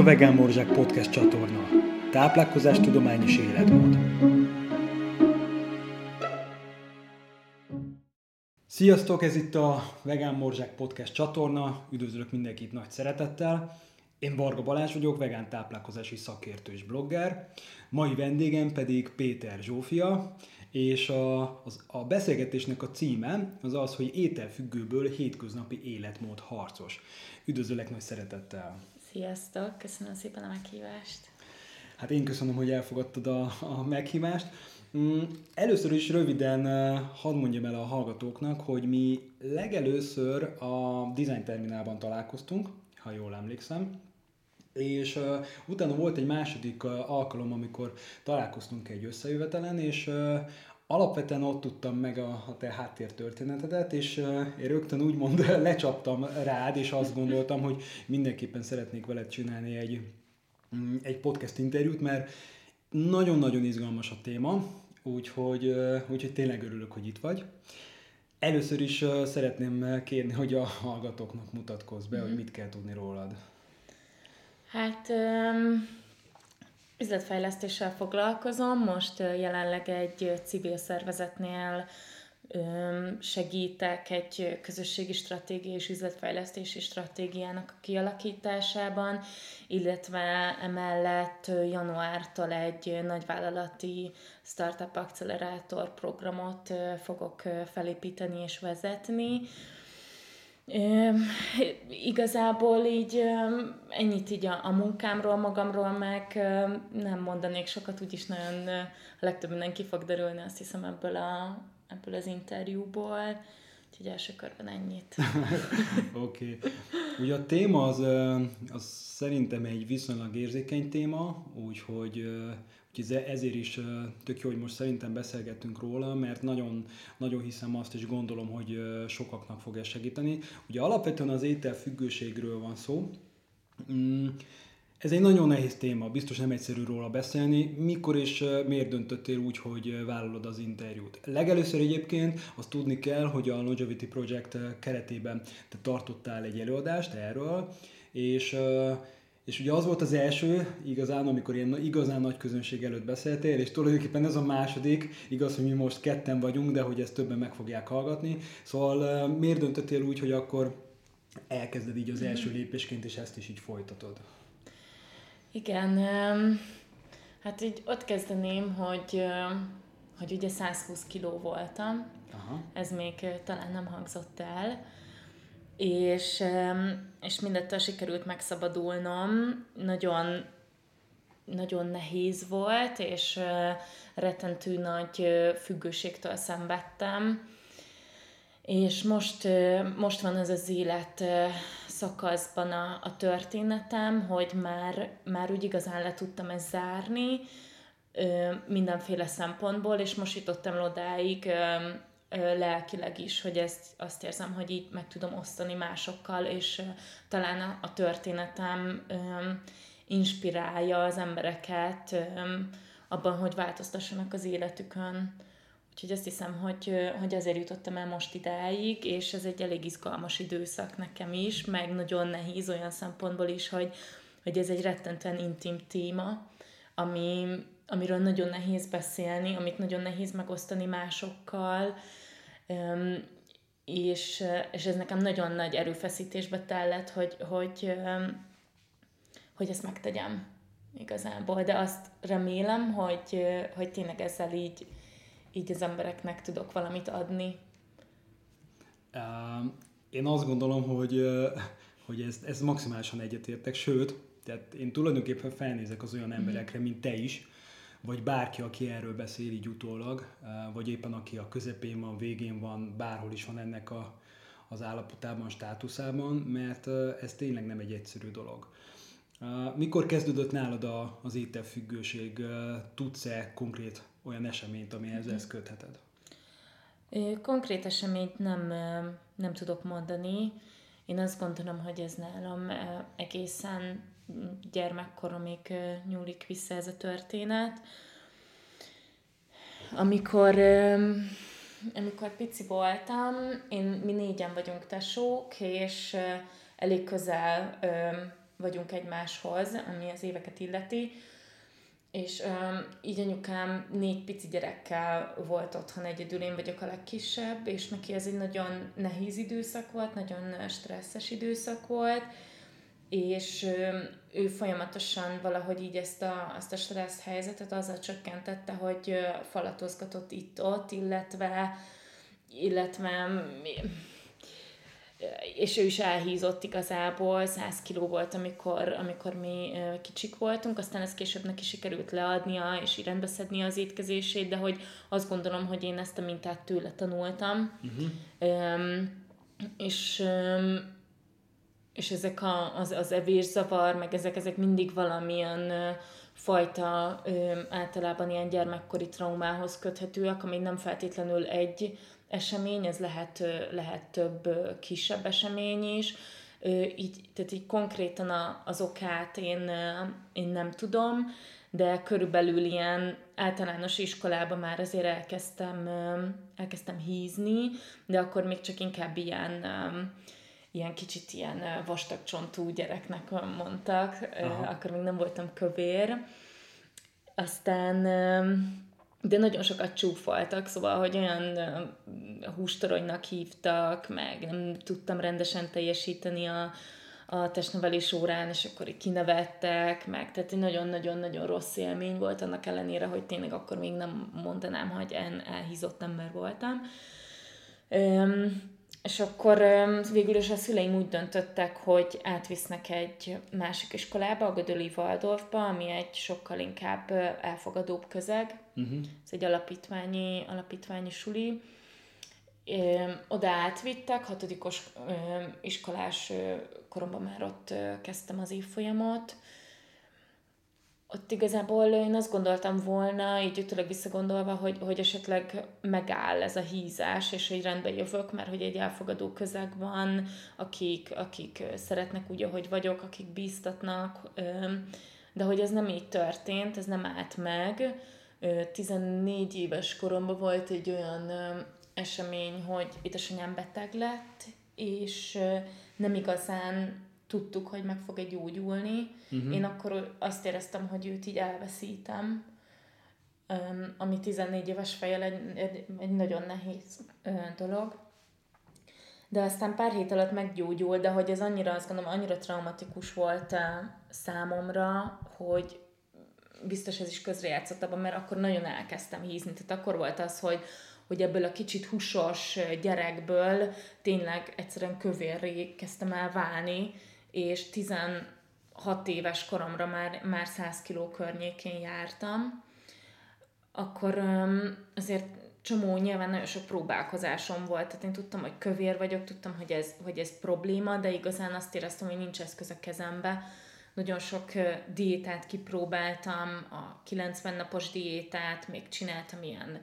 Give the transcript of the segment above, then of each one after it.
a Vegán Morzsák Podcast csatorna. Táplálkozás, tudomány és életmód. Sziasztok, ez itt a Vegán Morzsák Podcast csatorna. Üdvözlök mindenkit nagy szeretettel. Én Varga Balázs vagyok, vegán táplálkozási szakértő és blogger. Mai vendégem pedig Péter Zsófia, és a, az, a beszélgetésnek a címe az az, hogy ételfüggőből hétköznapi életmód harcos. Üdvözöllek nagy szeretettel! Sziasztok, köszönöm szépen a meghívást! Hát én köszönöm, hogy elfogadtad a, a meghívást. Mm, először is röviden hadd mondjam el a hallgatóknak, hogy mi legelőször a Design Terminálban találkoztunk, ha jól emlékszem, és utána volt egy második alkalom, amikor találkoztunk egy összejövetelen, és alapvetően ott tudtam meg a, a te háttértörténetedet, és uh, én rögtön úgymond lecsaptam rád, és azt gondoltam, hogy mindenképpen szeretnék veled csinálni egy, um, egy podcast interjút, mert nagyon-nagyon izgalmas a téma, úgyhogy, uh, úgyhogy tényleg örülök, hogy itt vagy. Először is uh, szeretném kérni, hogy a hallgatóknak mutatkozz be, mm-hmm. hogy mit kell tudni rólad. Hát um, üzletfejlesztéssel foglalkozom, most jelenleg egy civil szervezetnél segítek egy közösségi stratégia és üzletfejlesztési stratégiának a kialakításában, illetve emellett januártól egy nagyvállalati startup accelerátor programot fogok felépíteni és vezetni, igazából így ennyit így a, a munkámról, magamról meg nem mondanék sokat, úgyis nagyon a legtöbb minden ki fog derülni, azt hiszem ebből, a, ebből az interjúból. Úgyhogy első körben ennyit. Oké. okay. Ugye a téma az, az szerintem egy viszonylag érzékeny téma, úgyhogy Úgyhogy ezért is tök jó, hogy most szerintem beszélgettünk róla, mert nagyon, nagyon hiszem azt, és gondolom, hogy sokaknak fog ez segíteni. Ugye alapvetően az ételfüggőségről van szó. Mm, ez egy nagyon nehéz téma, biztos nem egyszerű róla beszélni. Mikor és miért döntöttél úgy, hogy vállalod az interjút? Legelőször egyébként azt tudni kell, hogy a Longevity Project keretében te tartottál egy előadást erről, és és ugye az volt az első, igazán, amikor ilyen igazán nagy közönség előtt beszéltél, és tulajdonképpen ez a második, igaz, hogy mi most ketten vagyunk, de hogy ezt többen meg fogják hallgatni. Szóval miért döntöttél úgy, hogy akkor elkezded így az első lépésként, és ezt is így folytatod? Igen, hát így ott kezdeném, hogy, hogy ugye 120 kiló voltam, Aha. ez még talán nem hangzott el, és, és mindettől sikerült megszabadulnom. Nagyon, nagyon nehéz volt, és rettentő nagy függőségtől szenvedtem. És most, most van az az élet szakaszban a, a történetem, hogy már, már úgy igazán le tudtam ezt zárni, mindenféle szempontból, és most jutottam odáig, lelkileg is, hogy ezt azt érzem, hogy így meg tudom osztani másokkal, és talán a, történetem inspirálja az embereket abban, hogy változtassanak az életükön. Úgyhogy azt hiszem, hogy, hogy azért jutottam el most idáig, és ez egy elég izgalmas időszak nekem is, meg nagyon nehéz olyan szempontból is, hogy, hogy ez egy rettentően intim téma, ami, amiről nagyon nehéz beszélni, amit nagyon nehéz megosztani másokkal, és, és ez nekem nagyon nagy erőfeszítésbe tellett, hogy, hogy, hogy ezt megtegyem igazából, de azt remélem, hogy, hogy tényleg ezzel így, így az embereknek tudok valamit adni. Én azt gondolom, hogy, hogy ez, ez maximálisan egyetértek, sőt, tehát én tulajdonképpen felnézek az olyan mhm. emberekre, mint te is, vagy bárki, aki erről beszél így utólag, vagy éppen aki a közepén van, végén van, bárhol is van ennek a, az állapotában, státuszában, mert ez tényleg nem egy egyszerű dolog. Mikor kezdődött nálad a, az ételfüggőség? Tudsz-e konkrét olyan eseményt, amihez ezt kötheted? Konkrét eseményt nem, nem tudok mondani. Én azt gondolom, hogy ez nálam egészen gyermekkoromig nyúlik vissza ez a történet. Amikor, amikor pici voltam, én, mi négyen vagyunk tesók, és elég közel vagyunk egymáshoz, ami az éveket illeti, és um, így anyukám négy pici gyerekkel volt otthon egyedül, én vagyok a legkisebb, és neki ez egy nagyon nehéz időszak volt, nagyon stresszes időszak volt, és ő folyamatosan valahogy így ezt a, azt a stressz helyzetet azzal csökkentette, hogy falatozgatott itt-ott, illetve illetve és ő is elhízott igazából, 100 kiló volt, amikor, amikor mi kicsik voltunk, aztán ezt később neki sikerült leadnia, és így rendbeszedni az étkezését, de hogy azt gondolom, hogy én ezt a mintát tőle tanultam. Uh-huh. És és ezek a, az, az evészavar, meg ezek, ezek mindig valamilyen fajta általában ilyen gyermekkori traumához köthetőek, ami nem feltétlenül egy esemény, ez lehet, lehet több kisebb esemény is. Így, tehát így konkrétan az okát én, én nem tudom, de körülbelül ilyen általános iskolában már azért elkezdtem, elkezdtem hízni, de akkor még csak inkább ilyen, ilyen kicsit ilyen vastag csontú gyereknek mondtak, Aha. akkor még nem voltam kövér. Aztán de nagyon sokat csúfoltak, szóval, hogy olyan hústoronynak hívtak, meg nem tudtam rendesen teljesíteni a, a testnevelés órán, és akkor így kinevettek, meg tehát egy nagyon-nagyon-nagyon rossz élmény volt, annak ellenére, hogy tényleg akkor még nem mondanám, hogy en elhízott ember voltam. Üm, és akkor végül is a szüleim úgy döntöttek, hogy átvisznek egy másik iskolába, a Gödöli Waldorfba, ami egy sokkal inkább elfogadóbb közeg. Uh-huh. Ez egy alapítványi, alapítványi suli. Oda átvittek, hatodikos iskolás koromban már ott kezdtem az évfolyamot, ott igazából én azt gondoltam volna, így utólag visszagondolva, hogy, hogy esetleg megáll ez a hízás, és hogy rendbe jövök, mert hogy egy elfogadó közeg van, akik, akik szeretnek úgy, ahogy vagyok, akik bíztatnak, de hogy ez nem így történt, ez nem állt meg. 14 éves koromban volt egy olyan esemény, hogy édesanyám beteg lett, és nem igazán tudtuk, hogy meg fog egy gyógyulni. Uh-huh. Én akkor azt éreztem, hogy őt így elveszítem, um, ami 14 éves fejjel egy, egy, egy nagyon nehéz uh, dolog. De aztán pár hét alatt meggyógyult, de hogy ez annyira, azt gondolom, annyira traumatikus volt uh, számomra, hogy biztos ez is közrejátszott abban, mert akkor nagyon elkezdtem hízni. Tehát akkor volt az, hogy, hogy ebből a kicsit húsos gyerekből tényleg egyszerűen kövérré kezdtem el válni, és 16 éves koromra már, már 100 kiló környékén jártam, akkor azért csomó nyilván nagyon sok próbálkozásom volt, tehát én tudtam, hogy kövér vagyok, tudtam, hogy ez, hogy ez probléma, de igazán azt éreztem, hogy nincs eszköz a kezembe. Nagyon sok diétát kipróbáltam, a 90 napos diétát, még csináltam ilyen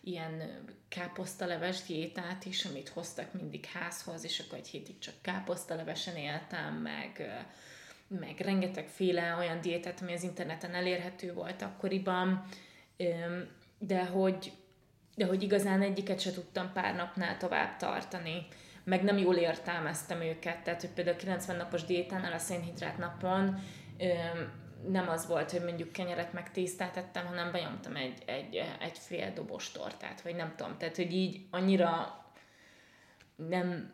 ilyen káposztaleves diétát is, amit hoztak mindig házhoz, és akkor egy hétig csak káposztalevesen éltem, meg, meg rengetegféle olyan diétát, ami az interneten elérhető volt akkoriban, de hogy, de hogy igazán egyiket se tudtam pár napnál tovább tartani, meg nem jól értelmeztem őket, tehát hogy például a 90 napos diétánál a szénhidrát napon nem az volt, hogy mondjuk kenyeret meg tésztát ettem, hanem benyomtam egy, egy, egy fél dobos tortát, vagy nem tudom. Tehát, hogy így annyira nem,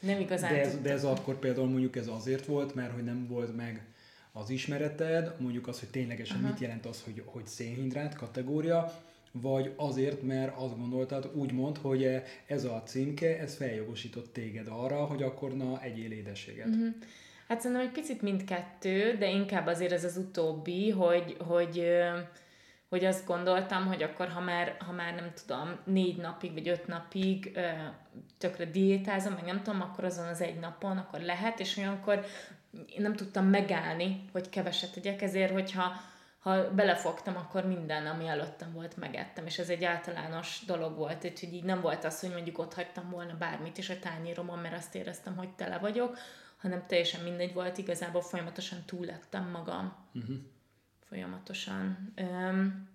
nem igazán de ez, de ez akkor például mondjuk ez azért volt, mert hogy nem volt meg az ismereted, mondjuk az, hogy ténylegesen Aha. mit jelent az, hogy, hogy szénhidrát kategória, vagy azért, mert azt gondoltad, úgymond, hogy ez a címke, ez feljogosított téged arra, hogy akkor na, egyél édeséget. Uh-huh. Hát szerintem egy picit mindkettő, de inkább azért ez az utóbbi, hogy, hogy, hogy azt gondoltam, hogy akkor ha már, ha már nem tudom, négy napig vagy öt napig tökre diétázom, meg nem tudom, akkor azon az egy napon, akkor lehet, és olyankor én nem tudtam megállni, hogy keveset tegyek, ezért, hogyha ha belefogtam, akkor minden, ami előttem volt, megettem, és ez egy általános dolog volt, úgyhogy így nem volt az, hogy mondjuk ott hagytam volna bármit is a tányéromon, mert azt éreztem, hogy tele vagyok, hanem teljesen mindegy volt, igazából folyamatosan túlettem magam. Uh-huh. Folyamatosan. Um,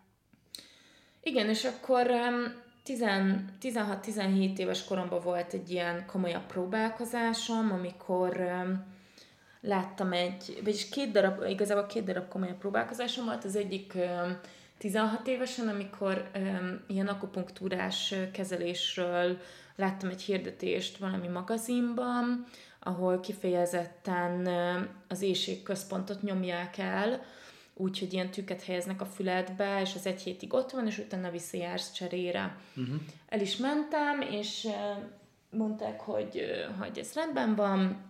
igen, és akkor um, 16-17 éves koromban volt egy ilyen komolyabb próbálkozásom, amikor um, láttam egy, vagyis két darab, igazából két darab komolyabb próbálkozásom volt. Az egyik 16 évesen, amikor um, ilyen akupunktúrás kezelésről láttam egy hirdetést valami magazinban, ahol kifejezetten az éjségközpontot nyomják el, úgyhogy ilyen tüket helyeznek a füledbe, és az egy hétig ott van, és utána visszajársz cserére. Uh-huh. El is mentem, és mondták, hogy, hogy ez rendben van,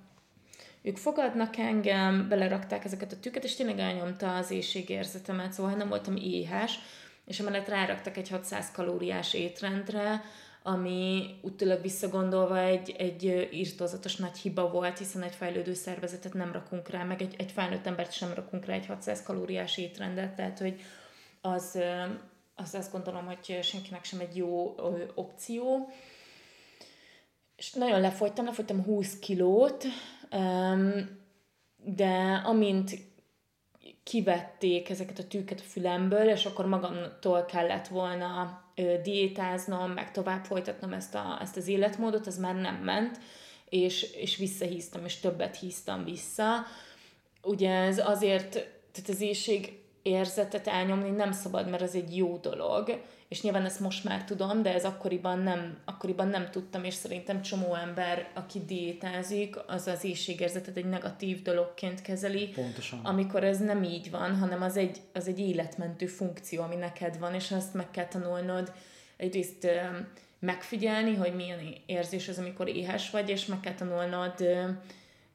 ők fogadnak engem, belerakták ezeket a tüket, és tényleg elnyomta az éjségérzetemet, szóval nem voltam éhes, és emellett ráraktak egy 600 kalóriás étrendre, ami utólag visszagondolva egy, egy írtózatos nagy hiba volt, hiszen egy fejlődő szervezetet nem rakunk rá, meg egy, egy felnőtt embert sem rakunk rá egy 600 kalóriás étrendet, tehát hogy az, az azt gondolom, hogy senkinek sem egy jó opció. És nagyon lefogytam, lefogytam 20 kilót, de amint kivették ezeket a tűket a fülemből, és akkor magamtól kellett volna diétáznom, meg tovább folytatnom ezt, a, ezt az életmódot, az már nem ment, és, és visszahíztam, és többet híztam vissza. Ugye ez azért, tehát az éjség érzetet elnyomni nem szabad, mert az egy jó dolog, és nyilván ezt most már tudom, de ez akkoriban nem, akkoriban nem tudtam, és szerintem csomó ember, aki diétázik, az az éjségérzetet egy negatív dologként kezeli. Pontosan. Amikor ez nem így van, hanem az egy, az egy életmentő funkció, ami neked van, és azt meg kell tanulnod egyrészt megfigyelni, hogy milyen érzés az, amikor éhes vagy, és meg kell tanulnod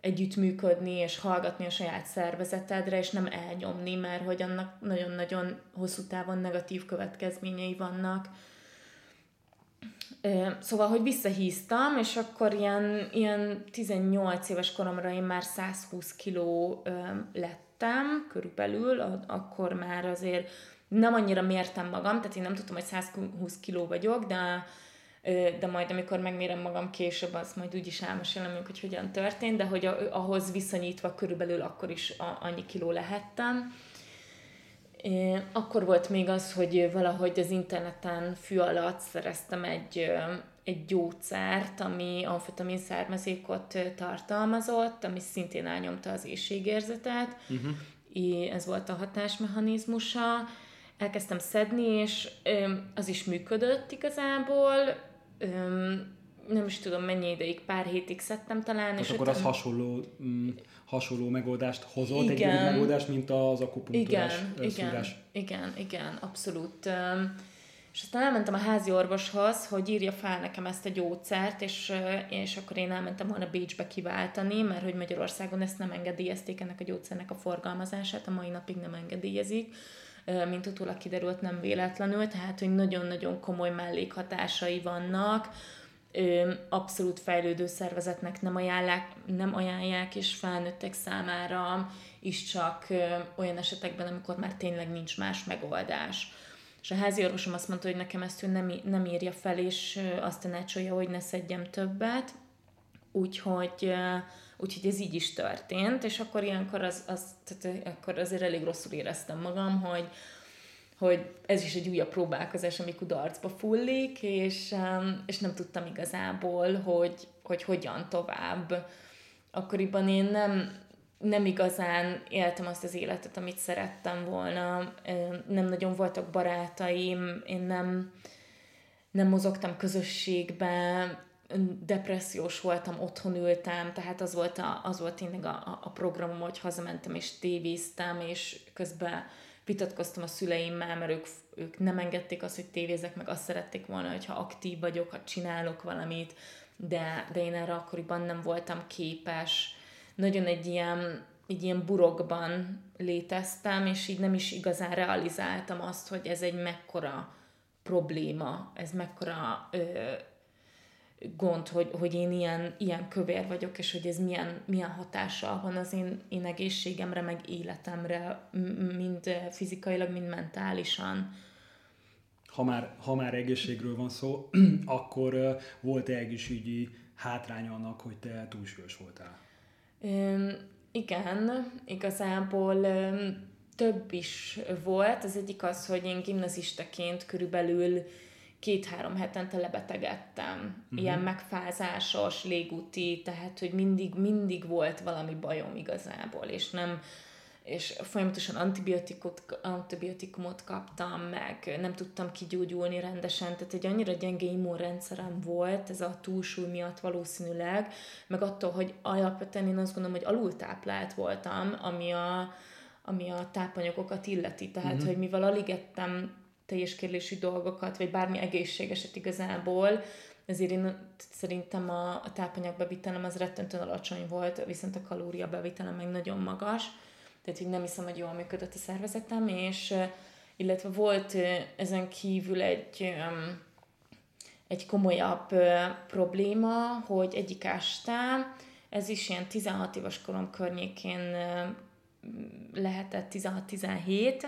együttműködni és hallgatni a saját szervezetedre, és nem elnyomni, mert hogy annak nagyon-nagyon hosszú távon negatív következményei vannak. Szóval, hogy visszahíztam, és akkor ilyen, ilyen 18 éves koromra én már 120 kiló lettem körülbelül, akkor már azért nem annyira mértem magam, tehát én nem tudtam, hogy 120 kiló vagyok, de de majd amikor megmérem magam később, az majd úgyis elmesélem, hogy hogyan történt, de hogy ahhoz viszonyítva körülbelül akkor is annyi kiló lehettem. Akkor volt még az, hogy valahogy az interneten fű alatt szereztem egy, egy gyógyszert, ami amfetamin származékot tartalmazott, ami szintén elnyomta az éjségérzetet. Uh-huh. Ez volt a hatásmechanizmusa. Elkezdtem szedni, és az is működött igazából, öm, nem is tudom mennyi ideig, pár hétig szedtem talán. Tehát és akkor az hasonló, mm, hasonló megoldást hozott, igen. egy megoldást, mint az akupunktúrás igen, igen, igen, igen, abszolút. És aztán elmentem a házi orvoshoz, hogy írja fel nekem ezt a gyógyszert, és, és akkor én elmentem volna Bécsbe kiváltani, mert hogy Magyarországon ezt nem engedélyezték ennek a gyógyszernek a forgalmazását, a mai napig nem engedélyezik mint utólag kiderült nem véletlenül, tehát hogy nagyon-nagyon komoly mellékhatásai vannak, abszolút fejlődő szervezetnek nem ajánlják, nem ajánlják, és felnőttek számára is csak olyan esetekben, amikor már tényleg nincs más megoldás. És a házi orvosom azt mondta, hogy nekem ezt ő nem, nem írja fel, és azt tanácsolja, hogy ne szedjem többet. Úgyhogy Úgyhogy ez így is történt, és akkor ilyenkor az, az tehát akkor azért elég rosszul éreztem magam, hogy, hogy ez is egy újabb próbálkozás, ami kudarcba fullik, és, um, és nem tudtam igazából, hogy, hogy hogyan tovább. Akkoriban én nem, nem igazán éltem azt az életet, amit szerettem volna, nem nagyon voltak barátaim, én nem, nem mozogtam közösségben, depressziós voltam, otthon ültem, tehát az volt, a, az volt tényleg a, a programom, hogy hazamentem és tévéztem, és közben vitatkoztam a szüleimmel, mert ők, ők nem engedték azt, hogy tévézek, meg azt szerették volna, hogyha aktív vagyok, ha csinálok valamit, de, de én erre akkoriban nem voltam képes. Nagyon egy ilyen, egy ilyen burokban léteztem, és így nem is igazán realizáltam azt, hogy ez egy mekkora probléma, ez mekkora ö, gond, hogy, hogy én ilyen, ilyen kövér vagyok, és hogy ez milyen, milyen hatással van az én, én egészségemre, meg életemre, mind fizikailag, mind mentálisan. Ha már, ha már egészségről van szó, akkor volt-e egészségügyi hátránya annak, hogy te túlsúlyos voltál? Um, igen, igazából um, több is volt. Az egyik az, hogy én gimnazistaként körülbelül két-három hetente lebetegedtem. Uh-huh. Ilyen megfázásos, légúti, tehát, hogy mindig, mindig volt valami bajom igazából, és nem, és folyamatosan antibiotikot, antibiotikumot kaptam, meg nem tudtam kigyógyulni rendesen, tehát egy annyira gyenge immunrendszerem volt, ez a túlsúly miatt valószínűleg, meg attól, hogy alapvetően én azt gondolom, hogy alultáplált voltam, ami a, ami a tápanyagokat illeti, tehát, mm-hmm. hogy mivel alig ettem teljes kérlésű dolgokat, vagy bármi egészségeset igazából, ezért én szerintem a, a tápanyagbevitelem az rettentően alacsony volt, viszont a kalóriabevitelem meg nagyon magas, tehát így nem hiszem, hogy jól működött a szervezetem, és illetve volt ezen kívül egy, egy komolyabb probléma, hogy egyik este, ez is ilyen 16 éves korom környékén lehetett 16-17,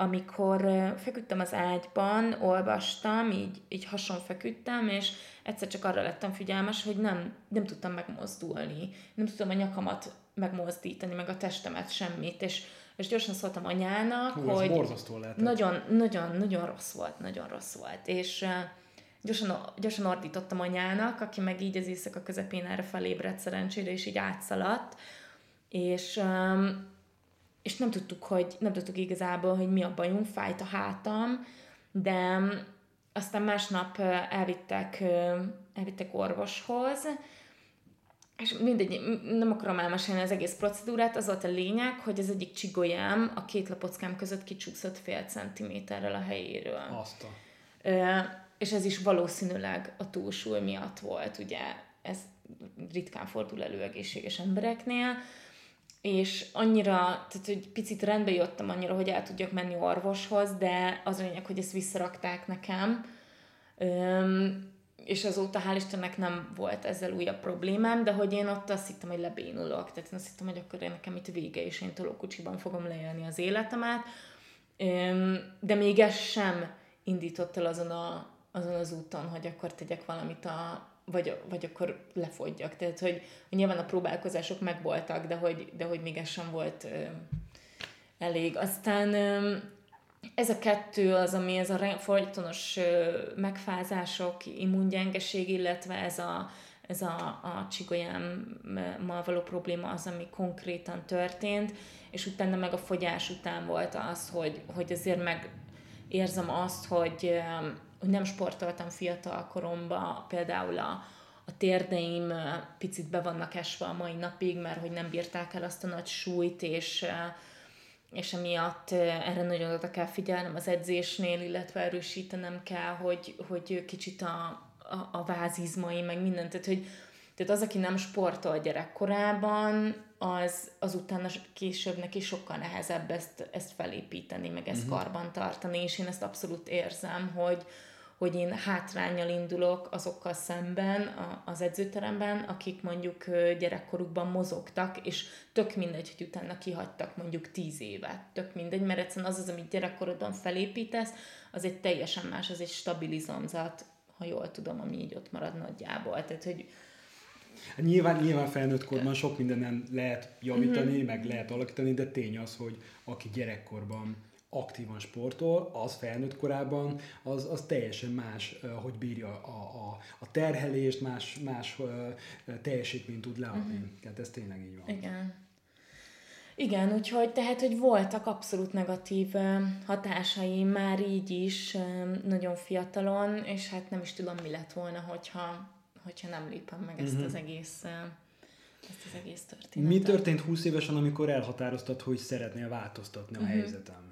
amikor feküdtem az ágyban, olvastam, így, így hason feküdtem, és egyszer csak arra lettem figyelmes, hogy nem, nem tudtam megmozdulni. Nem tudtam a nyakamat megmozdítani, meg a testemet, semmit, és, és gyorsan szóltam anyának, Hú, hogy nagyon, nagyon, nagyon rossz volt, nagyon rossz volt, és gyorsan, gyorsan ordítottam anyának, aki meg így az éjszaka közepén erre felébredt szerencsére, és így átszaladt, és um, és nem tudtuk, hogy nem tudtuk igazából, hogy mi a bajunk, fájt a hátam, de aztán másnap elvittek, elvittek orvoshoz, és mindegy, nem akarom elmesélni az egész procedúrát, az volt a lényeg, hogy az egyik csigolyám a két lapockám között kicsúszott fél centiméterrel a helyéről. Azt. És ez is valószínűleg a túlsúly miatt volt, ugye ez ritkán fordul elő egészséges embereknél, és annyira, tehát hogy picit rendbe jöttem annyira, hogy el tudjak menni orvoshoz, de az a lényeg, hogy ezt visszarakták nekem, Öm, és azóta hál' Istennek nem volt ezzel újabb problémám, de hogy én ott azt hittem, hogy lebénulok, tehát én azt hittem, hogy akkor én nekem itt vége, és én tolókocsiban fogom leélni az életemet, Öm, de még ez sem indított el azon, a, azon az úton, hogy akkor tegyek valamit a, vagy, vagy akkor lefogyjak. Tehát, hogy, nyilván a próbálkozások megvoltak, de hogy, de hogy még ez sem volt ö, elég. Aztán ö, ez a kettő az, ami ez a folytonos ö, megfázások, immungyengeség, illetve ez a, ez a, a csigolyámmal való probléma az, ami konkrétan történt, és utána meg a fogyás után volt az, hogy, hogy azért meg érzem azt, hogy hogy nem sportoltam fiatal koromban, például a, a térdeim picit be vannak esve a mai napig, mert hogy nem bírták el azt a nagy súlyt, és, és emiatt erre nagyon oda kell figyelnem az edzésnél, illetve erősítenem kell, hogy, hogy kicsit a, a, a vázizmai, meg mindent, tehát hogy tehát az, aki nem sportol gyerekkorában, az, az utána később neki sokkal nehezebb ezt, ezt felépíteni, meg ezt uh-huh. karban tartani, és én ezt abszolút érzem, hogy, hogy én hátrányjal indulok azokkal szemben az edzőteremben, akik mondjuk gyerekkorukban mozogtak, és tök mindegy, hogy utána kihagytak mondjuk tíz évet. Tök mindegy, mert egyszerűen az az, amit gyerekkorodban felépítesz, az egy teljesen más, az egy stabilizomzat, ha jól tudom, ami így ott marad nagyjából. Tehát, hogy nyilván, nyilván felnőtt korban sok mindenen lehet javítani, mm-hmm. meg lehet alakítani, de tény az, hogy aki gyerekkorban aktívan sportol, az felnőtt korában, az, az teljesen más, hogy bírja a, a, a terhelést, más, más teljesítményt tud leadni. Uh-huh. Tehát ez tényleg így van. Igen. Igen, úgyhogy tehát, hogy voltak abszolút negatív hatásai már így is nagyon fiatalon, és hát nem is tudom, mi lett volna, hogyha, hogyha nem lépem meg ezt uh-huh. az egész ezt az egész történetet. Mi történt 20 évesen, amikor elhatároztad, hogy szeretnél változtatni a uh-huh. helyzetem?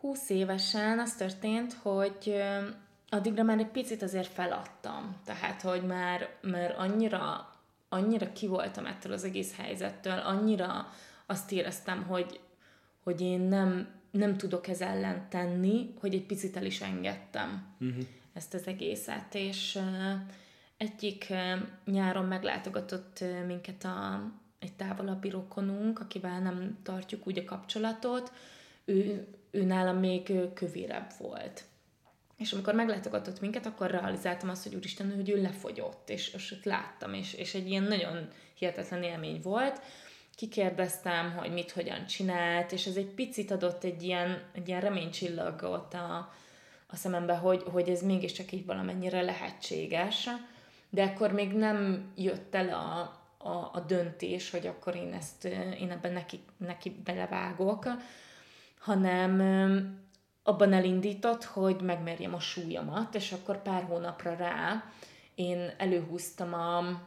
20 évesen az történt, hogy addigra már egy picit azért feladtam. Tehát, hogy már, már annyira, annyira ki voltam ettől az egész helyzettől, annyira azt éreztem, hogy, hogy én nem, nem tudok ez ellen tenni, hogy egy picit el is engedtem uh-huh. ezt az egészet. És uh, egyik uh, nyáron meglátogatott uh, minket a, egy távolabbi rokonunk, akivel nem tartjuk úgy a kapcsolatot, ő, ő nálam még kövérebb volt. És amikor meglátogatott minket, akkor realizáltam azt, hogy úristen, hogy ő lefogyott, és, és ott láttam, és, és egy ilyen nagyon hihetetlen élmény volt. kikérdeztem, hogy mit, hogyan csinált, és ez egy picit adott egy ilyen, egy ilyen reménycsillagot a, a szemembe, hogy, hogy ez mégiscsak így valamennyire lehetséges, de akkor még nem jött el a, a, a döntés, hogy akkor én ezt, én ebben neki, neki belevágok, hanem abban elindított, hogy megmerjem a súlyomat, és akkor pár hónapra rá én előhúztam a,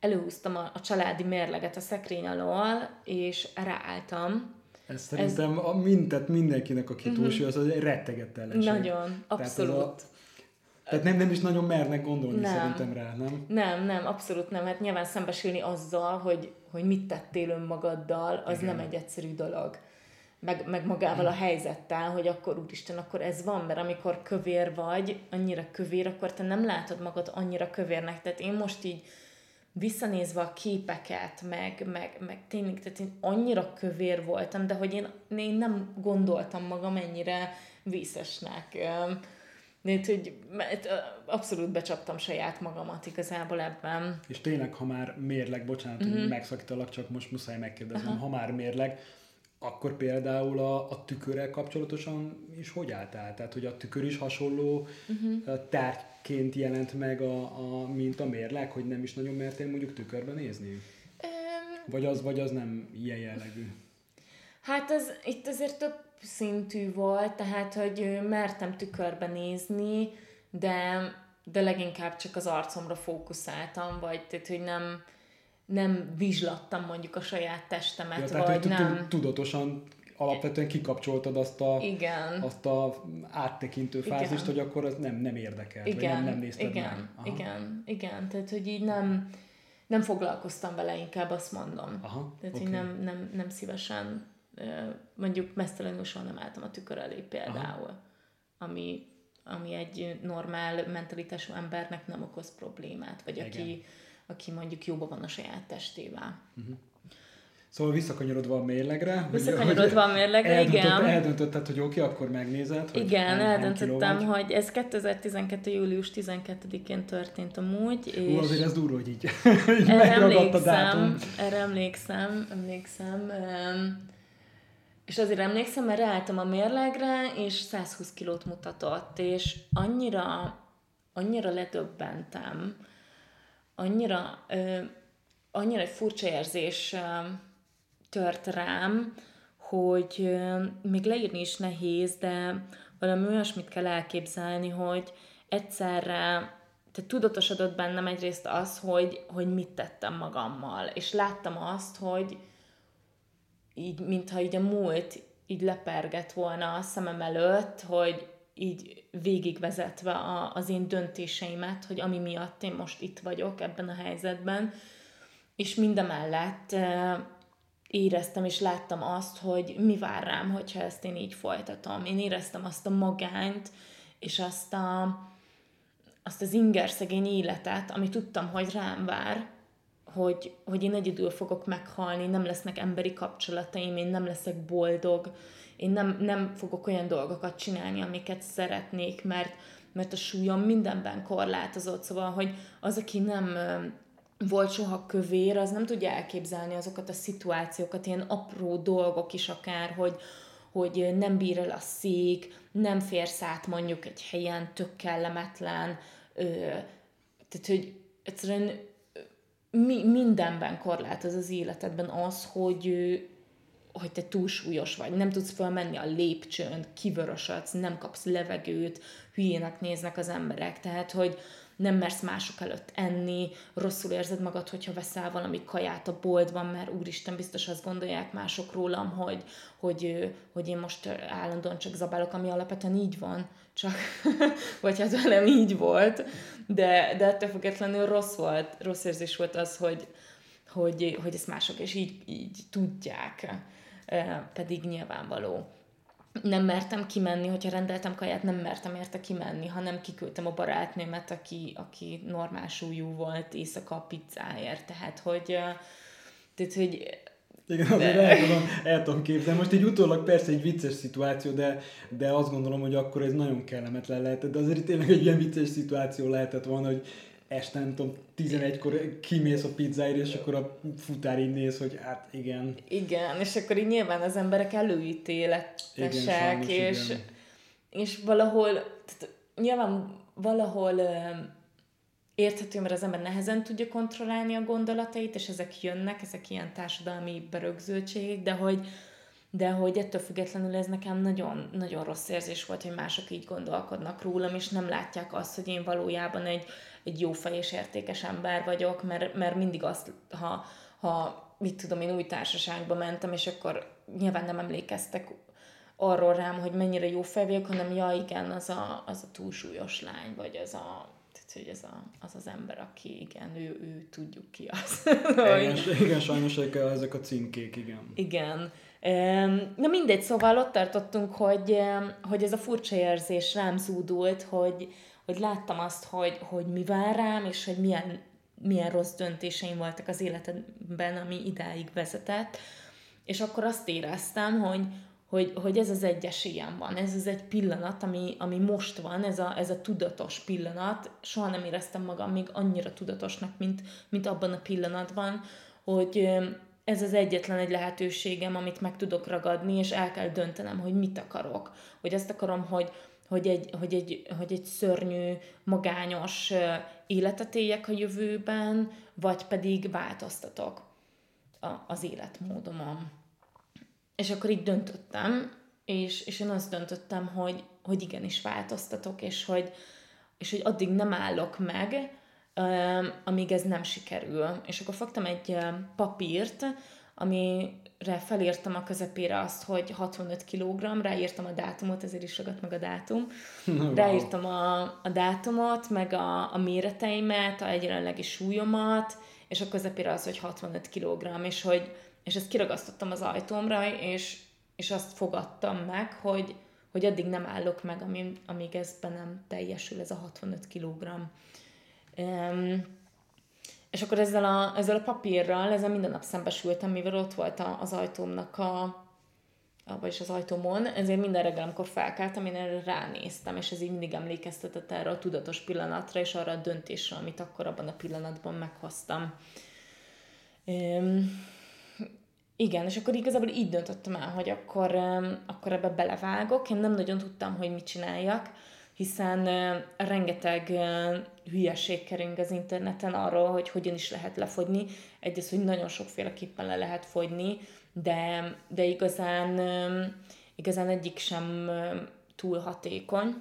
előhúztam a, a családi mérleget a szekrény alól, és ráálltam. Ez szerintem Ez... a mintet mindenkinek, aki uh-huh. túlsúlyos, az egy rettegettelenség. Nagyon, abszolút. Tehát, a, tehát nem, nem is nagyon mernek gondolni nem. szerintem rá, nem? Nem, nem, abszolút nem. Hát nyilván szembesülni azzal, hogy, hogy mit tettél önmagaddal, az Igen. nem egy egyszerű dolog meg, meg magával a helyzettel, hogy akkor úristen, akkor ez van, mert amikor kövér vagy, annyira kövér, akkor te nem látod magad annyira kövérnek. Tehát én most így visszanézve a képeket, meg, meg, meg tényleg, tehát én annyira kövér voltam, de hogy én, én nem gondoltam magam ennyire vízesnek. De hogy abszolút becsaptam saját magamat igazából ebben. És tényleg, ha már mérleg, bocsánat, uh-huh. hogy mhm. megszakítalak, csak most muszáj megkérdeznem, uh-huh. ha már mérleg, akkor például a, a tükörrel kapcsolatosan is hogy álltál? Tehát, hogy a tükör is hasonló uh-huh. tárgyként jelent meg, a, a, mint a mérleg, hogy nem is nagyon mertél mondjuk tükörben nézni? Um, vagy, az, vagy az nem ilyen jellegű? Hát ez, itt azért több szintű volt, tehát, hogy mertem tükörbe nézni, de, de leginkább csak az arcomra fókuszáltam, vagy tehát, hogy nem, nem vizslattam mondjuk a saját testemet, ja, tehát, vagy nem... Tudatosan alapvetően kikapcsoltad azt a, igen. azt a áttekintő fázist, igen. hogy akkor az nem, nem érdekel, igen. vagy nem, nem nézted igen. meg. Aha. Igen, igen, tehát hogy így nem, nem foglalkoztam vele, inkább azt mondom. Aha, tehát, okay. hogy nem, nem, nem szívesen, mondjuk mesztelenül soha nem álltam a tükör elé például, Aha. ami, ami egy normál mentalitású embernek nem okoz problémát, vagy igen. aki aki mondjuk jóban van a saját testével. Uh-huh. Szóval visszakanyarodva a mérlegre. Visszakanyarodva a mérlegre, eldöntött, igen. Eldöntötted, hogy oké, okay, akkor megnézed. Hogy igen, eldöntöttem, hogy ez 2012. július 12-én történt amúgy. És Hú, azért ez durva, hogy így, így erre emlékszem, erre emlékszem, emlékszem. És azért emlékszem, mert ráálltam a mérlegre, és 120 kilót mutatott, és annyira, annyira ledöbbentem, annyira, ö, annyira egy furcsa érzés ö, tört rám, hogy ö, még leírni is nehéz, de valami olyasmit kell elképzelni, hogy egyszerre tehát tudatosodott bennem egyrészt az, hogy, hogy mit tettem magammal, és láttam azt, hogy így, mintha így a múlt így lepergett volna a szemem előtt, hogy így végigvezetve a, az én döntéseimet, hogy ami miatt én most itt vagyok ebben a helyzetben, és mindemellett éreztem és láttam azt, hogy mi vár rám, hogyha ezt én így folytatom. Én éreztem azt a magányt, és azt, a, azt az ingerszegény életet, ami tudtam, hogy rám vár, hogy, hogy én egyedül fogok meghalni, nem lesznek emberi kapcsolataim, én nem leszek boldog, én nem, nem fogok olyan dolgokat csinálni, amiket szeretnék, mert, mert a súlyom mindenben korlátozott, szóval, hogy az, aki nem volt soha kövér, az nem tudja elképzelni azokat a szituációkat, ilyen apró dolgok is akár, hogy, hogy nem bír el a szék, nem férsz át mondjuk egy helyen, tök kellemetlen, ö, tehát, hogy egyszerűen mi, mindenben korlátoz az életedben az, hogy hogy te túlsúlyos vagy, nem tudsz fölmenni a lépcsőn, kivörösödsz, nem kapsz levegőt, hülyének néznek az emberek, tehát, hogy nem mersz mások előtt enni, rosszul érzed magad, hogyha veszel valami kaját a boltban, mert úristen, biztos azt gondolják mások rólam, hogy, hogy, hogy én most állandóan csak zabálok, ami alapvetően így van, csak, vagy hát velem így volt, de, de ettől függetlenül rossz volt, rossz érzés volt az, hogy, hogy, hogy ezt mások is így, így tudják pedig nyilvánvaló. Nem mertem kimenni, hogyha rendeltem kaját, nem mertem érte kimenni, hanem kiküldtem a barátnőmet, aki, aki normál súlyú volt éjszaka a pizzáért. Tehát, hogy, tehát, hogy igen, azért de... el, tudom, el tudom képzelni. Most egy utólag persze egy vicces szituáció, de, de azt gondolom, hogy akkor ez nagyon kellemetlen lehetett. De azért tényleg egy ilyen vicces szituáció lehetett volna, hogy este nem tudom, 11-kor kimész a pizzáért, és akkor a futár így néz, hogy hát igen. Igen, és akkor így nyilván az emberek előítéletesek, igen, és, igen. és valahol, tehát nyilván valahol érthető, mert az ember nehezen tudja kontrollálni a gondolatait, és ezek jönnek, ezek ilyen társadalmi berögzültségek, de hogy, de hogy ettől függetlenül ez nekem nagyon, nagyon rossz érzés volt, hogy mások így gondolkodnak rólam, és nem látják azt, hogy én valójában egy, egy jó fej és értékes ember vagyok, mert, mert mindig azt, ha, ha mit tudom, én új társaságba mentem, és akkor nyilván nem emlékeztek arról rám, hogy mennyire jó fej vagyok, hanem ja igen, az a, az a túlsúlyos lány, vagy az a hogy ez a, az az ember, aki igen, ő, ő tudjuk ki az. igen, igen, sajnos ezek a címkék, igen. Igen. Na mindegy, szóval ott tartottunk, hogy, hogy ez a furcsa érzés rám zúdult, hogy, hogy láttam azt, hogy, hogy mi vár rám, és hogy milyen, milyen rossz döntéseim voltak az életemben, ami idáig vezetett. És akkor azt éreztem, hogy, hogy, hogy ez az egyes ilyen van, ez az egy pillanat, ami, ami most van, ez a, ez a tudatos pillanat. Soha nem éreztem magam még annyira tudatosnak, mint, mint abban a pillanatban, hogy ez az egyetlen egy lehetőségem, amit meg tudok ragadni, és el kell döntenem, hogy mit akarok. Hogy azt akarom, hogy, hogy egy, hogy egy, hogy egy szörnyű, magányos életet éljek a jövőben, vagy pedig változtatok a, az életmódomon. És akkor így döntöttem, és, és én azt döntöttem, hogy, hogy igenis változtatok, és hogy, és hogy addig nem állok meg, amíg ez nem sikerül. És akkor fogtam egy papírt, amire felírtam a közepére azt, hogy 65 kg, ráírtam a dátumot, ezért is ragadt meg a dátum. Wow. Ráírtam a, a dátumot, meg a, a méreteimet, a jelenlegi súlyomat, és a közepére az, hogy 65 kg, és hogy és ezt kiragasztottam az ajtómra, és, és azt fogadtam meg, hogy, hogy addig nem állok meg, amíg, amíg ez nem teljesül, ez a 65 kg. És akkor ezzel a, ezzel a papírral, ezzel minden nap szembesültem, mivel ott volt az ajtómnak a, vagyis az ajtómon, ezért minden reggel, amikor felkeltem, én erre ránéztem, és ez így mindig emlékeztetett erre a tudatos pillanatra, és arra a döntésre, amit akkor abban a pillanatban meghoztam. Um, igen, és akkor igazából így döntöttem el, hogy akkor, akkor ebbe belevágok. Én nem nagyon tudtam, hogy mit csináljak, hiszen rengeteg hülyeség kering az interneten arról, hogy hogyan is lehet lefogyni. Egy az, hogy nagyon sokféleképpen le lehet fogyni, de, de igazán, igazán egyik sem túl hatékony.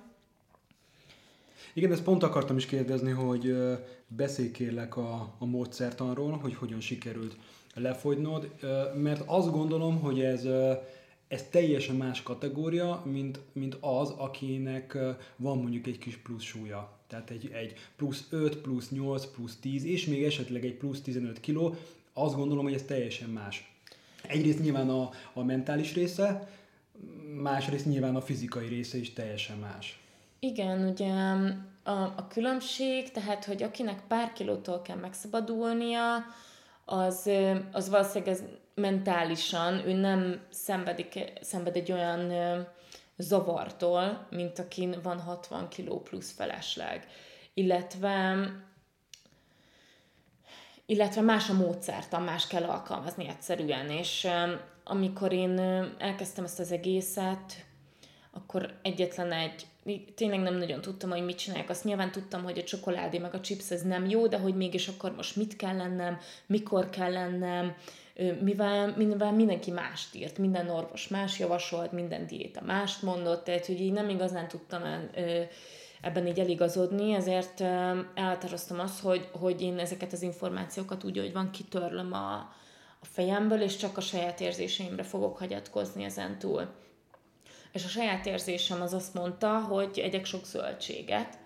Igen, ezt pont akartam is kérdezni, hogy beszélj kérlek a, a módszertanról, hogy hogyan sikerült lefogynod, mert azt gondolom, hogy ez, ez teljesen más kategória, mint, mint az, akinek van mondjuk egy kis plusz súlya. Tehát egy, egy plusz 5, plusz 8, plusz 10, és még esetleg egy plusz 15 kiló, azt gondolom, hogy ez teljesen más. Egyrészt nyilván a, a mentális része, másrészt nyilván a fizikai része is teljesen más. Igen, ugye a, a különbség, tehát, hogy akinek pár kilótól kell megszabadulnia, az, az valószínűleg ez mentálisan, ő nem szenvedik, szenved egy olyan zavartól, mint akin van 60 kiló plusz felesleg. Illetve illetve más a módszertan, más kell alkalmazni egyszerűen, és amikor én elkezdtem ezt az egészet, akkor egyetlen egy tényleg nem nagyon tudtam, hogy mit csinálják. Azt nyilván tudtam, hogy a csokoládé meg a chips ez nem jó, de hogy mégis akkor most mit kell lennem, mikor kell lennem, mivel, mivel mindenki mást írt, minden orvos más javasolt, minden diéta mást mondott, tehát hogy így nem igazán tudtam ebben így eligazodni, ezért elhatároztam azt, hogy, hogy én ezeket az információkat úgy, hogy van, kitörlöm a, a fejemből, és csak a saját érzéseimre fogok hagyatkozni ezen túl és a saját érzésem az azt mondta, hogy egyek sok zöldséget,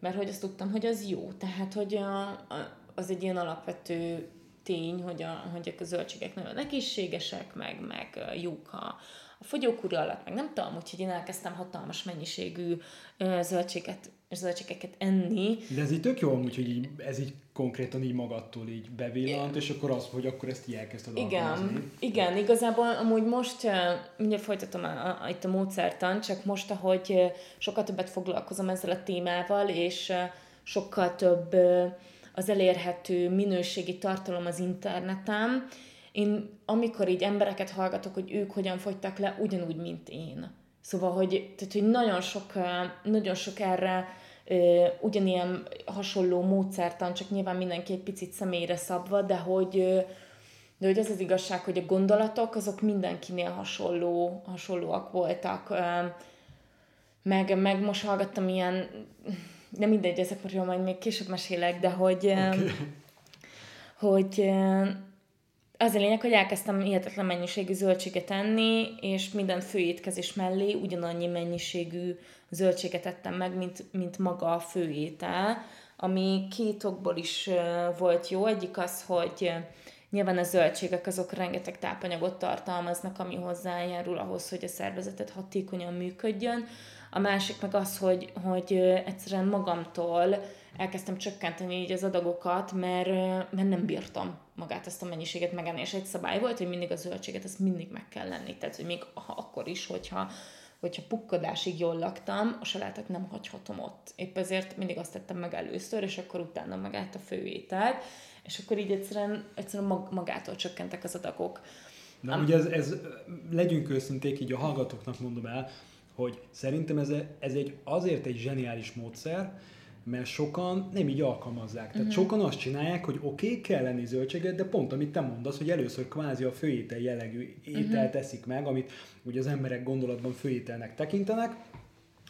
mert hogy azt tudtam, hogy az jó. Tehát, hogy a, a, az egy ilyen alapvető tény, hogy a, hogy a zöldségek nagyon egészségesek, meg, meg jók a, a fogyókúra alatt, meg nem tudom, úgyhogy én elkezdtem hatalmas mennyiségű zöldséget zöldségeket enni. De ez így tök jó amúgy, hogy így, ez így konkrétan így magadtól így bevillant, és akkor az, hogy akkor ezt így elkezdted Igen, alkalmazni. igen, igazából amúgy most, mindjárt folytatom a, a, itt a módszertan, csak most, ahogy sokkal többet foglalkozom ezzel a témával, és sokkal több az elérhető minőségi tartalom az interneten. Én amikor így embereket hallgatok, hogy ők hogyan fogytak le, ugyanúgy, mint én. Szóval, hogy, tehát, hogy nagyon sok, nagyon sok erre ugyanilyen hasonló módszertan, csak nyilván mindenki egy picit személyre szabva, de hogy, de hogy az az igazság, hogy a gondolatok azok mindenkinél hasonló, hasonlóak voltak. Meg, meg most hallgattam ilyen, de mindegy, ezekről majd még később mesélek, de hogy, okay. hogy az a lényeg, hogy elkezdtem hihetetlen mennyiségű zöldséget enni, és minden főétkezés mellé ugyanannyi mennyiségű zöldséget ettem meg, mint, mint maga a főétel, ami két okból is volt jó. Egyik az, hogy Nyilván a zöldségek azok rengeteg tápanyagot tartalmaznak, ami hozzájárul ahhoz, hogy a szervezetet hatékonyan működjön. A másik meg az, hogy, hogy egyszerűen magamtól elkezdtem csökkenteni így az adagokat, mert, mert nem bírtam magát ezt a mennyiséget megenni, és egy szabály volt, hogy mindig a zöldséget, ezt mindig meg kell lenni. Tehát, hogy még akkor is, hogyha hogyha pukkadásig jól laktam, a salátot nem hagyhatom ott. Épp ezért mindig azt tettem meg először, és akkor utána magát a főételt, és akkor így egyszerűen, egyszerűen magától csökkentek az adagok. Na Am- ugye ez, ez, legyünk őszinték, így a hallgatóknak mondom el, hogy szerintem ez, ez egy azért egy zseniális módszer, mert sokan nem így alkalmazzák. Tehát uh-huh. sokan azt csinálják, hogy oké, okay, kell lenni zöldséget, de pont amit te mondasz, hogy először kvázi a főétel jellegű ételt uh-huh. teszik meg, amit ugye az emberek gondolatban főételnek tekintenek,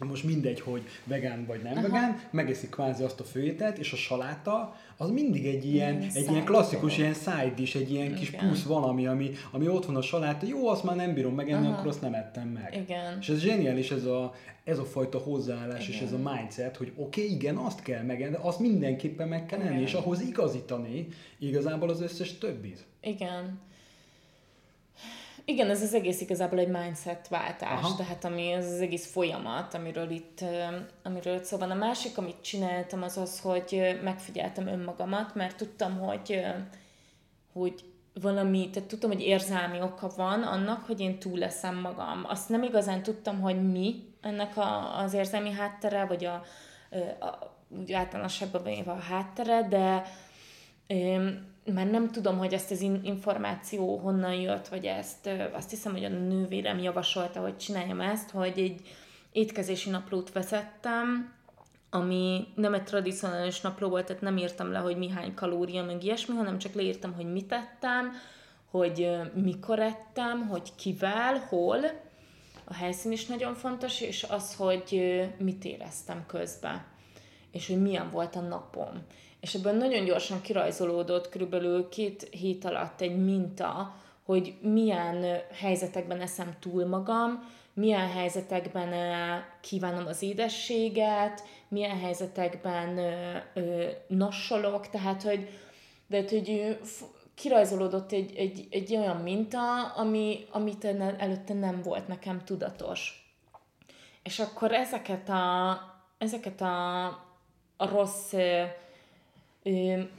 most mindegy, hogy vegán vagy nem Aha. vegán, megeszik kvázi azt a főételt, és a saláta az mindig egy ilyen, ilyen egy ilyen klasszikus, ilyen side is, egy ilyen Igen. kis plusz valami, ami, ami ott van a saláta, jó, azt már nem bírom megenni, Aha. akkor azt nem ettem meg. Igen. És ez zseniális ez a, ez a fajta hozzáállás igen. és ez a mindset, hogy oké, okay, igen, azt kell megenni, de azt mindenképpen meg kell enni, és ahhoz igazítani igazából az összes többit. Igen. Igen, ez az egész igazából egy mindset váltás, Aha. tehát ami ez az egész folyamat, amiről itt, amiről itt szó van. A másik, amit csináltam, az az, hogy megfigyeltem önmagamat, mert tudtam, hogy, hogy valami, tehát tudtam, hogy érzelmi oka van annak, hogy én túl leszem magam. Azt nem igazán tudtam, hogy mi ennek a, az érzelmi háttere, vagy a, a úgy általánosságban a háttere, de mert nem tudom, hogy ezt az információ honnan jött, vagy ezt azt hiszem, hogy a nővérem javasolta, hogy csináljam ezt, hogy egy étkezési naplót vezettem, ami nem egy tradicionális napló volt, tehát nem írtam le, hogy mi hány kalória, meg ilyesmi, hanem csak leírtam, hogy mit ettem, hogy mikor ettem, hogy kivel, hol. A helyszín is nagyon fontos, és az, hogy mit éreztem közben, és hogy milyen volt a napom és ebben nagyon gyorsan kirajzolódott körülbelül két hét alatt egy minta, hogy milyen helyzetekben eszem túl magam, milyen helyzetekben kívánom az édességet, milyen helyzetekben nassolok, tehát hogy, de hogy kirajzolódott egy, egy, egy olyan minta, ami, amit előtte nem volt nekem tudatos. És akkor ezeket a, ezeket a, a rossz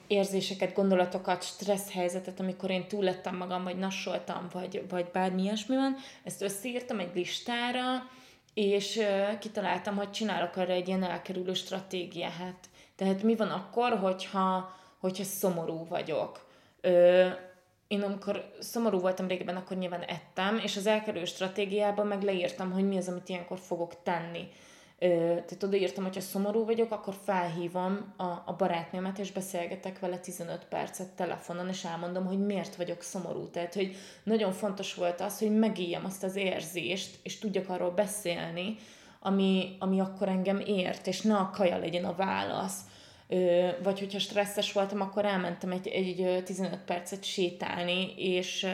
érzéseket, gondolatokat, stressz helyzetet, amikor én túl lettem magam, vagy nassoltam, vagy, vagy bármi ilyesmi van, ezt összeírtam egy listára, és kitaláltam, hogy csinálok arra egy ilyen elkerülő stratégiát. Tehát mi van akkor, hogyha, hogyha szomorú vagyok? Ö, én amikor szomorú voltam régebben, akkor nyilván ettem, és az elkerülő stratégiában meg leírtam, hogy mi az, amit ilyenkor fogok tenni tehát odaírtam, hogyha szomorú vagyok, akkor felhívom a, a barátnőmet, és beszélgetek vele 15 percet telefonon, és elmondom, hogy miért vagyok szomorú. Tehát, hogy nagyon fontos volt az, hogy megéljem azt az érzést, és tudjak arról beszélni, ami, ami akkor engem ért, és ne a kaja legyen a válasz. Ö, vagy hogyha stresszes voltam, akkor elmentem egy, egy 15 percet sétálni, és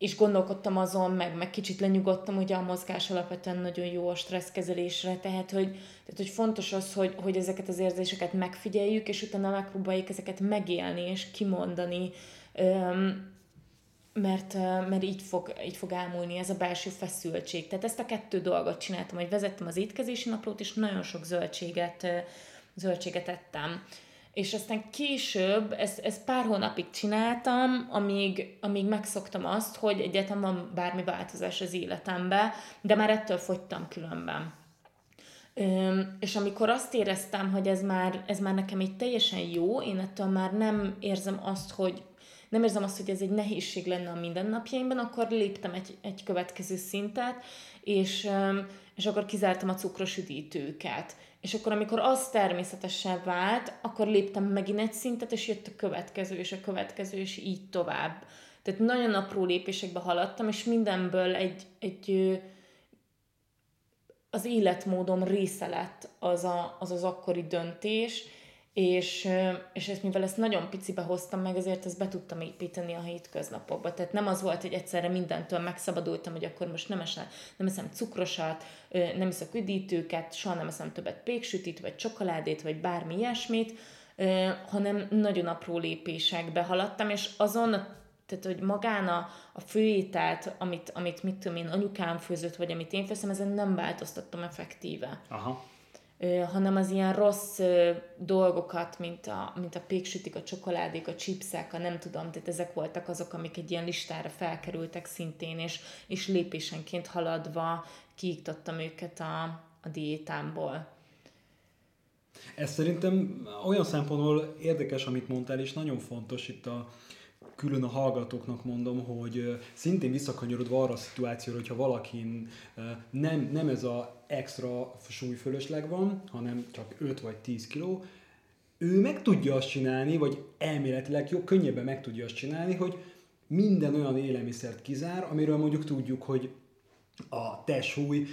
és gondolkodtam azon, meg, meg kicsit lenyugodtam, ugye a mozgás alapvetően nagyon jó a stresszkezelésre, tehát hogy, tehát, hogy fontos az, hogy, hogy ezeket az érzéseket megfigyeljük, és utána megpróbáljuk ezeket megélni és kimondani, mert, mert így, fog, így fog elmúlni ez a belső feszültség. Tehát ezt a kettő dolgot csináltam, hogy vezettem az étkezési naplót, és nagyon sok zöldséget, zöldséget ettem és aztán később, ezt, ezt pár hónapig csináltam, amíg, amíg megszoktam azt, hogy egyáltalán van bármi változás az életembe, de már ettől fogytam különben. És amikor azt éreztem, hogy ez már, ez már nekem egy teljesen jó, én ettől már nem érzem azt, hogy nem érzem azt, hogy ez egy nehézség lenne a mindennapjaimban, akkor léptem egy, egy következő szintet, és, és akkor kizártam a cukros üdítőket. És akkor, amikor az természetesen vált, akkor léptem megint egy szintet, és jött a következő, és a következő, és így tovább. Tehát nagyon apró lépésekbe haladtam, és mindenből egy, egy az életmódom része lett az a, az, az akkori döntés, és, és ezt, mivel ezt nagyon picibe hoztam meg, ezért ezt be tudtam építeni a hétköznapokba. Tehát nem az volt, hogy egyszerre mindentől megszabadultam, hogy akkor most nem, eszem, nem eszem cukrosat, nem eszek üdítőket, soha nem eszem többet péksütit, vagy csokoládét, vagy bármi ilyesmit, hanem nagyon apró lépésekbe haladtam, és azon tehát, hogy magán a, a főételt, amit, amit mit tudom én, anyukám főzött, vagy amit én főztem, ezen nem változtattam effektíve. Aha hanem az ilyen rossz dolgokat, mint a, mint a péksütik, a csokoládék, a chipsek, a nem tudom, tehát ezek voltak azok, amik egy ilyen listára felkerültek szintén, és, és lépésenként haladva kiiktattam őket a, a diétámból. Ez szerintem olyan szempontból érdekes, amit mondtál, és nagyon fontos itt a, külön a hallgatóknak mondom, hogy szintén visszakanyarodva arra a szituációra, hogyha valakin nem, nem ez a extra súlyfölösleg van, hanem csak 5 vagy 10 kiló, ő meg tudja azt csinálni, vagy elméletileg jó, könnyebben meg tudja azt csinálni, hogy minden olyan élelmiszert kizár, amiről mondjuk tudjuk, hogy a testsúly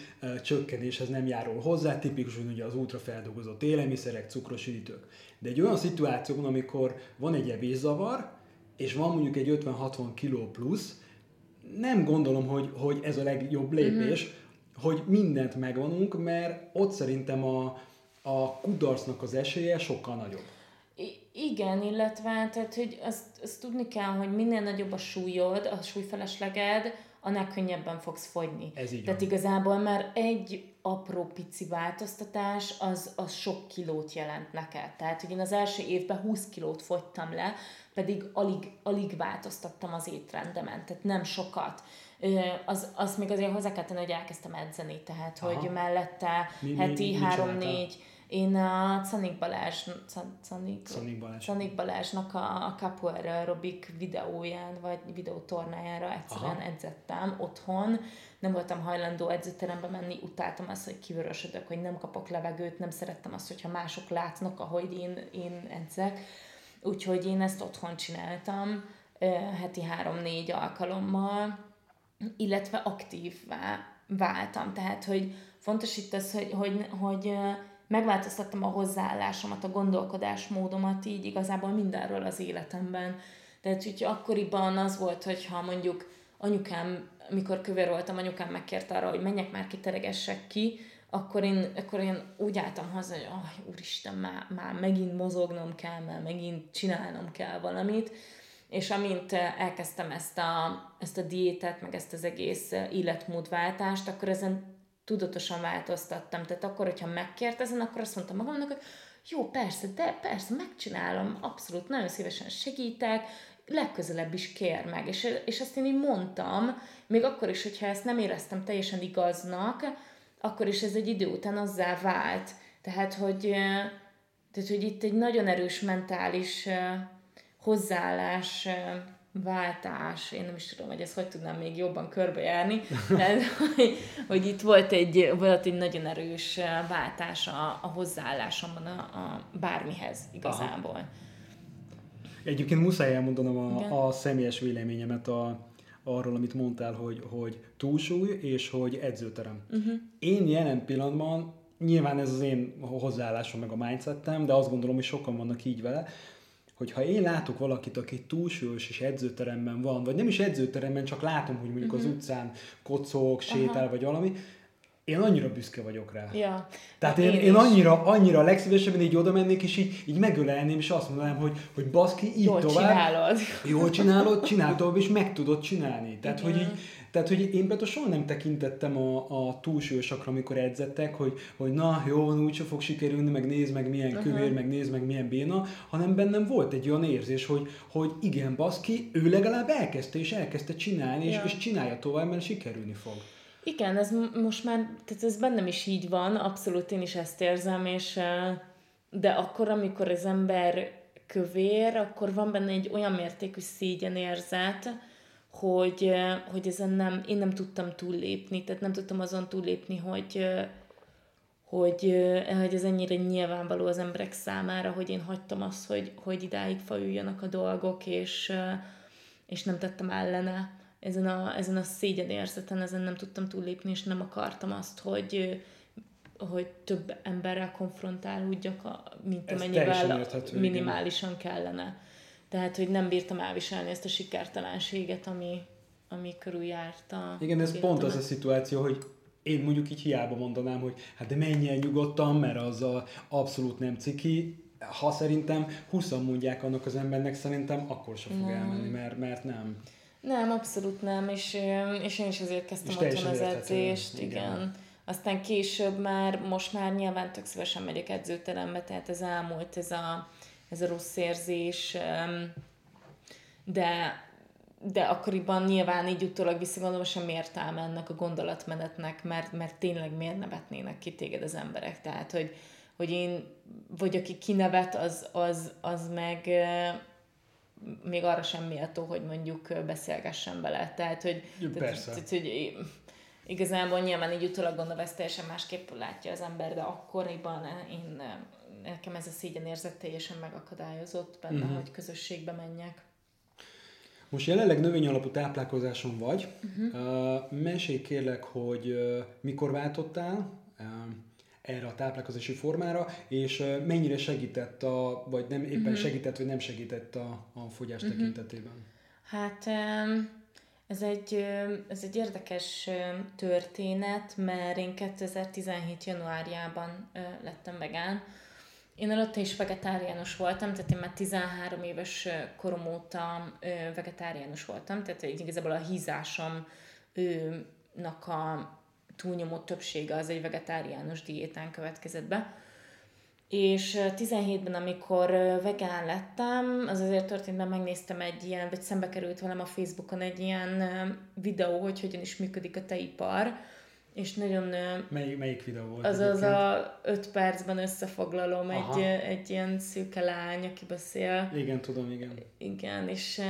csökkenéshez nem járul hozzá, tipikusan ugye az ultrafeldolgozott élelmiszerek, cukros üdítők. De egy olyan szituációban, amikor van egy evészavar, és van mondjuk egy 50-60 kiló plusz, nem gondolom, hogy, hogy ez a legjobb lépés, mm-hmm. hogy mindent megvanunk, mert ott szerintem a, a kudarcnak az esélye sokkal nagyobb. I- igen, illetve tehát, hogy azt, azt tudni kell, hogy minél nagyobb a súlyod, a súlyfelesleged, annál könnyebben fogsz fogyni. Ez így Tehát van. igazából már egy apró pici változtatás, az, az sok kilót jelent neked. Tehát, hogy én az első évben 20 kilót fogytam le, pedig alig, alig változtattam az étrendemen, tehát nem sokat. Az, az még azért hozzá kell tenni, hogy elkezdtem edzeni, tehát Aha. hogy mellette mi, heti három-négy én a Canik Balázs, Canik, Canik, Balázs. Canik Balázsnak a, a Capoeira aerobik videóján, vagy videótornájára egyszerűen Aha. edzettem otthon. Nem voltam hajlandó edzőterembe menni, utáltam azt, hogy kivörösödök, hogy nem kapok levegőt, nem szerettem azt, hogyha mások látnak, ahogy én, én edzek. Úgyhogy én ezt otthon csináltam, heti három-négy alkalommal, illetve aktívvá váltam. Tehát, hogy fontos itt az, hogy, hogy, hogy megváltoztattam a hozzáállásomat, a gondolkodásmódomat így igazából mindenről az életemben. Tehát, hogy akkoriban az volt, hogyha mondjuk anyukám, mikor kövér voltam, anyukám megkért arra, hogy menjek már kiteregessek ki, akkor én, akkor én úgy álltam haza, hogy oh, úristen, már, már megint mozognom kell, már megint csinálnom kell valamit, és amint elkezdtem ezt a, ezt a diétet, meg ezt az egész életmódváltást, akkor ezen tudatosan változtattam. Tehát akkor, hogyha megkérdezen, akkor azt mondtam magamnak, hogy jó, persze, de persze, megcsinálom, abszolút, nagyon szívesen segítek, legközelebb is kér meg. És, és ezt én így mondtam, még akkor is, hogyha ezt nem éreztem teljesen igaznak, akkor is ez egy idő után azzá vált. Tehát, hogy, tehát, hogy itt egy nagyon erős mentális hozzáállás váltás, én nem is tudom, hogy ezt hogy tudnám még jobban körbejárni, de hogy, hogy itt volt egy, volt egy nagyon erős váltás a, a hozzáállásomban a, a bármihez igazából. Aha. Egyébként muszáj elmondanom a, a személyes véleményemet a, arról, amit mondtál, hogy, hogy túlsúly és hogy edzőterem. Uh-huh. Én jelen pillanatban, nyilván ez az én hozzáállásom meg a mindsetem, de azt gondolom, hogy sokan vannak így vele, hogy ha én látok valakit, aki túlsúlyos és edzőteremben van, vagy nem is edzőteremben, csak látom, hogy mondjuk uh-huh. az mhm. utcán kocog, sétál, Aha. vagy valami, én annyira büszke vagyok rá. Ja. Tehát én, én, én annyira, annyira legszívesebben így oda mennék, és így, így megölelném, és azt mondanám, hogy, hogy baszki, így jól tovább. csinálod. Jól csinálod, csinál tovább, és meg tudod csinálni. Tehát, Igen. hogy így, tehát, hogy én például soha nem tekintettem a, a túlsúlyosakra, amikor edzettek, hogy, hogy na, jó van, úgyse fog sikerülni, meg nézd meg milyen uh-huh. kövér, meg nézd meg milyen béna, hanem bennem volt egy olyan érzés, hogy, hogy igen, baszki, ő legalább elkezdte, és elkezdte csinálni, ja. és, és csinálja tovább, mert sikerülni fog. Igen, ez most már, tehát ez bennem is így van, abszolút én is ezt érzem, és de akkor, amikor az ember kövér, akkor van benne egy olyan mértékű szégyenérzet, hogy, hogy ezen nem, én nem tudtam túllépni, tehát nem tudtam azon túllépni, hogy, hogy, hogy ez ennyire nyilvánvaló az emberek számára, hogy én hagytam azt, hogy, hogy idáig fajuljanak a dolgok, és, és nem tettem ellene ezen a, ezen a szégyenérzeten, ezen nem tudtam túllépni, és nem akartam azt, hogy, hogy több emberrel konfrontálódjak, mint amennyivel minimálisan igen. kellene. Tehát, hogy nem bírtam elviselni ezt a sikertelenséget, ami, ami körüljárt a Igen, ez pont az a szituáció, hogy én mondjuk így hiába mondanám, hogy hát de menjen nyugodtan, mert az a abszolút nem ciki, ha szerintem 20 mondják annak az embernek, szerintem akkor sem fog nem. elmenni, mert, mert nem. Nem, abszolút nem, és, és én is azért kezdtem otthon az edzést, igen. igen. Aztán később már, most már nyilván tök szívesen megyek edzőterembe, tehát ez elmúlt ez a, ez a rossz érzés, de, de akkoriban nyilván így utólag visszagondolom, sem értelme ennek a gondolatmenetnek, mert, mert tényleg miért nevetnének ki téged az emberek, tehát hogy, hogy én, vagy aki kinevet, az, az, az meg még arra sem méltó, hogy mondjuk beszélgessen bele. Tehát, hogy, Persze. Tehát, hogy igazából nyilván így utólag gondolva ezt teljesen másképp látja az ember, de akkoriban én, nekem ez a szégyen érzet teljesen megakadályozott benne, uh-huh. hogy közösségbe menjek. Most jelenleg növényalapú táplálkozáson vagy. Uh-huh. Uh, mesélj kérlek, hogy uh, mikor váltottál, uh, erre a táplálkozási formára, és mennyire segített, a, vagy nem éppen uh-huh. segített, vagy nem segített a, a fogyás uh-huh. tekintetében? Hát ez egy, ez egy érdekes történet, mert én 2017. januárjában lettem vegán. Én előtte is vegetáriánus voltam, tehát én már 13 éves korom óta vegetáriánus voltam, tehát igazából a hízásomnak a túlnyomó többsége az egy vegetáriánus diétán következett be. És 17-ben, amikor vegán lettem, az azért történt, mert megnéztem egy ilyen, vagy szembe került velem a Facebookon egy ilyen videó, hogy hogyan is működik a teipar, és nagyon... Mely, melyik videó volt? Az az a 5 percben összefoglalom egy, egy ilyen szűke lány, aki beszél. Igen, tudom, igen. Igen, és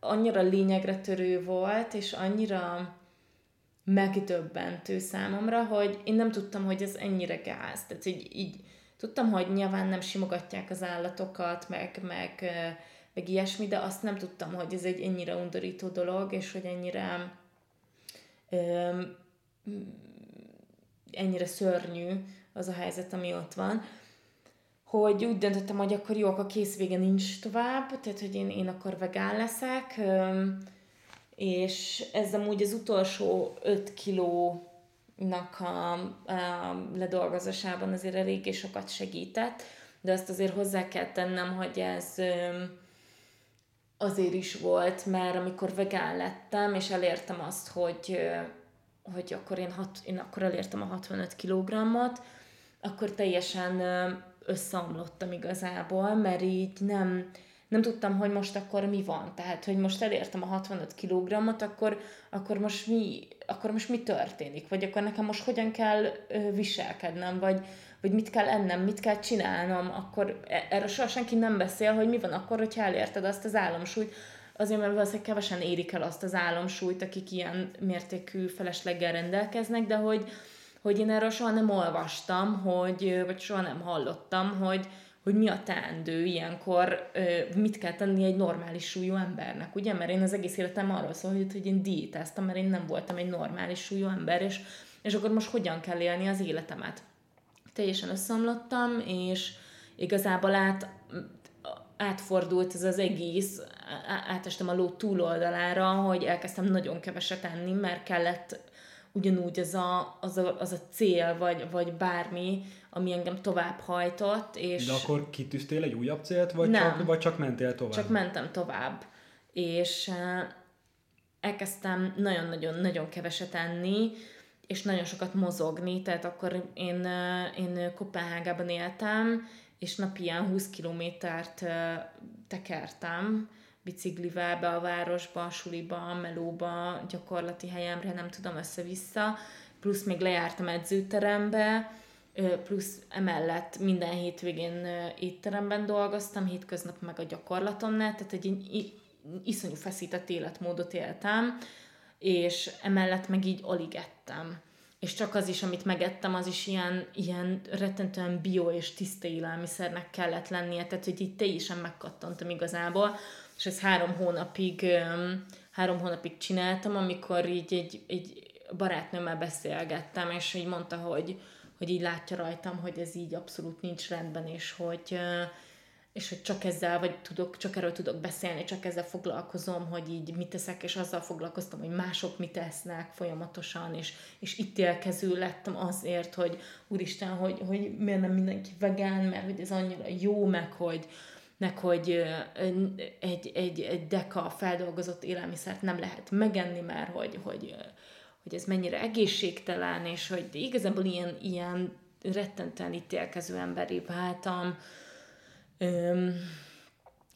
annyira lényegre törő volt, és annyira megdöbbentő számomra, hogy én nem tudtam, hogy ez ennyire gáz. Tehát így, így tudtam, hogy nyilván nem simogatják az állatokat, meg, meg, meg ilyesmi, de azt nem tudtam, hogy ez egy ennyire undorító dolog, és hogy ennyire öm, ennyire szörnyű az a helyzet, ami ott van, hogy úgy döntöttem, hogy akkor jó, akkor kész vége nincs tovább, tehát hogy én, én akkor vegán leszek, öm, és ez amúgy az utolsó 5 kilónak a, a ledolgozásában azért eléggé sokat segített, de azt azért hozzá kell tennem, hogy ez azért is volt, mert amikor vegán lettem, és elértem azt, hogy, hogy akkor én, hat, én akkor elértem a 65 kg-ot, akkor teljesen összeomlottam igazából, mert így nem, nem tudtam, hogy most akkor mi van. Tehát, hogy most elértem a 65 kg-ot, akkor, akkor, most mi, akkor most mi történik? Vagy akkor nekem most hogyan kell viselkednem? Vagy, vagy mit kell ennem, mit kell csinálnom? Akkor e, erről soha senki nem beszél, hogy mi van akkor, hogyha elérted azt az álomsúlyt. Azért, mert valószínűleg kevesen érik el azt az álomsúlyt, akik ilyen mértékű felesleggel rendelkeznek, de hogy, hogy én erről soha nem olvastam, hogy, vagy soha nem hallottam, hogy, hogy mi a teendő ilyenkor, mit kell tenni egy normális súlyú embernek, ugye? Mert én az egész életem arról szól, hogy, én diétáztam, mert én nem voltam egy normális súlyú ember, és, és akkor most hogyan kell élni az életemet? Teljesen összeomlottam, és igazából át, átfordult ez az egész, átestem a ló túloldalára, hogy elkezdtem nagyon keveset enni, mert kellett ugyanúgy az a, az a, az a cél, vagy, vagy bármi, ami engem tovább hajtott. És De akkor kitűztél egy újabb célt, vagy, nem, csak, vagy csak mentél tovább? Csak mentem tovább. És elkezdtem nagyon-nagyon-nagyon keveset enni, és nagyon sokat mozogni, tehát akkor én, én Kopenhágában éltem, és napi ilyen 20 kilométert tekertem, biciklivel be a városba, a suliba, a melóba, gyakorlati helyemre, nem tudom, össze-vissza, plusz még lejártam edzőterembe, plusz emellett minden hétvégén étteremben dolgoztam, hétköznap meg a gyakorlatomnál, tehát egy iszonyú feszített életmódot éltem, és emellett meg így alig ettem. És csak az is, amit megettem, az is ilyen, ilyen rettentően bio és tiszta élelmiszernek kellett lennie, tehát hogy így teljesen megkattantam igazából, és ezt három hónapig, három hónapig csináltam, amikor így egy, egy barátnőmmel beszélgettem, és így mondta, hogy, hogy így látja rajtam, hogy ez így abszolút nincs rendben, és hogy, és hogy csak ezzel, vagy tudok, csak erről tudok beszélni, csak ezzel foglalkozom, hogy így mit teszek, és azzal foglalkoztam, hogy mások mit tesznek folyamatosan, és, és ítélkező lettem azért, hogy úristen, hogy, hogy miért nem mindenki vegán, mert hogy ez annyira jó, meg hogy, meg hogy egy, egy, egy deka feldolgozott élelmiszert nem lehet megenni, mert hogy, hogy, hogy ez mennyire egészségtelen, és hogy igazából ilyen, ilyen rettentően ítélkező emberi váltam, Öm,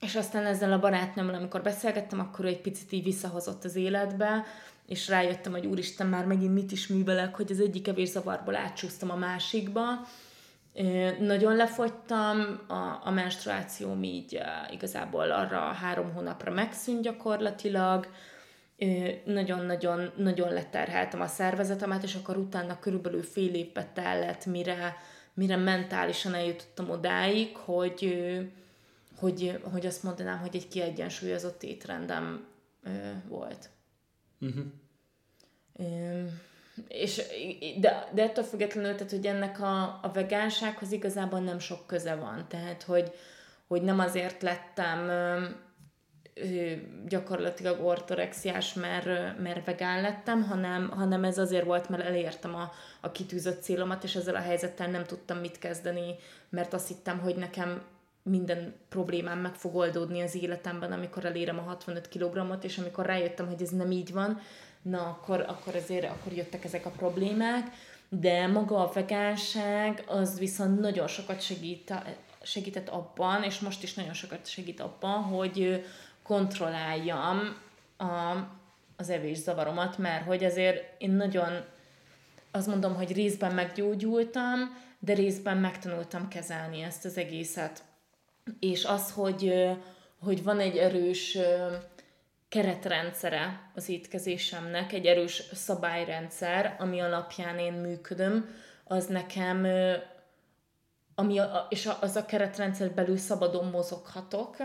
és aztán ezzel a barátnőmmel, amikor beszélgettem, akkor ő egy picit így visszahozott az életbe, és rájöttem, hogy úristen, már megint mit is művelek, hogy az egyik evészavarból átsúsztam a másikba. Nagyon lefogytam, a, a menstruációm így igazából arra három hónapra megszűnt gyakorlatilag, nagyon-nagyon nagyon leterheltem a szervezetemet, és akkor utána körülbelül fél évbe tellett, mire, mire mentálisan eljutottam odáig, hogy, hogy, hogy azt mondanám, hogy egy kiegyensúlyozott étrendem volt. Uh-huh. És, de, de ettől függetlenül, tehát, hogy ennek a, a vegánsághoz igazából nem sok köze van. Tehát, hogy, hogy nem azért lettem gyakorlatilag ortorexiás, mert, mert vegán lettem, hanem, hanem ez azért volt, mert elértem a, a kitűzött célomat, és ezzel a helyzettel nem tudtam mit kezdeni, mert azt hittem, hogy nekem minden problémám meg fog oldódni az életemben, amikor elérem a 65 kg-ot, és amikor rájöttem, hogy ez nem így van, na akkor, akkor azért akkor jöttek ezek a problémák, de maga a vegánság az viszont nagyon sokat segít, segített abban, és most is nagyon sokat segít abban, hogy, kontrolláljam a, az zavaromat, mert hogy azért én nagyon azt mondom, hogy részben meggyógyultam, de részben megtanultam kezelni ezt az egészet. És az, hogy, hogy van egy erős keretrendszere az étkezésemnek, egy erős szabályrendszer, ami alapján én működöm, az nekem, ami a, és az a keretrendszer belül szabadon mozoghatok,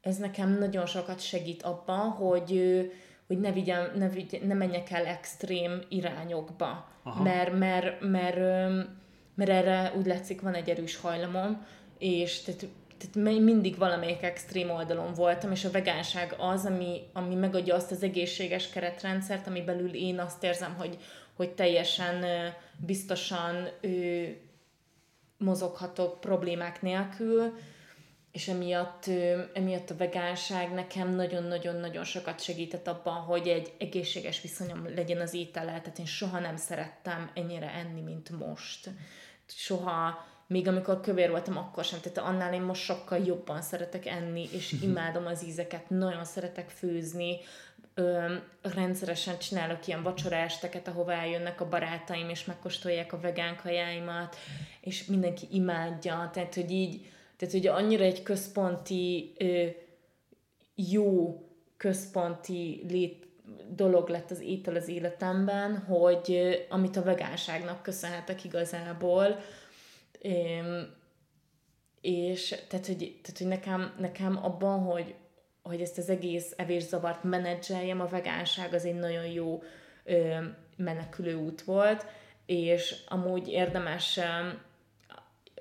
ez nekem nagyon sokat segít abban, hogy, hogy ne, vigyem, ne, vigyem, ne menjek el extrém irányokba. Aha. Mert, mert, mert, mert erre úgy látszik van egy erős hajlamom, és tehát, tehát mindig valamelyik extrém oldalon voltam, és a vegánság az, ami, ami megadja azt az egészséges keretrendszert, ami belül én azt érzem, hogy, hogy teljesen biztosan ő, mozoghatok problémák nélkül, és emiatt, emiatt a vegánság nekem nagyon-nagyon-nagyon sokat segített abban, hogy egy egészséges viszonyom legyen az étellel, tehát én soha nem szerettem ennyire enni, mint most. Soha, még amikor kövér voltam, akkor sem, tehát annál én most sokkal jobban szeretek enni, és imádom az ízeket, nagyon szeretek főzni, ö, rendszeresen csinálok ilyen vacsorásteket, ahová eljönnek a barátaim, és megkóstolják a vegán kajáimat, és mindenki imádja, tehát hogy így, tehát ugye annyira egy központi, jó központi lét, dolog lett az étel az életemben, hogy amit a vegánságnak köszönhetek igazából, és tehát, hogy, tehát, hogy nekem, nekem abban, hogy, hogy ezt az egész evészavart menedzseljem, a vegánság az egy nagyon jó menekülő út volt, és amúgy érdemes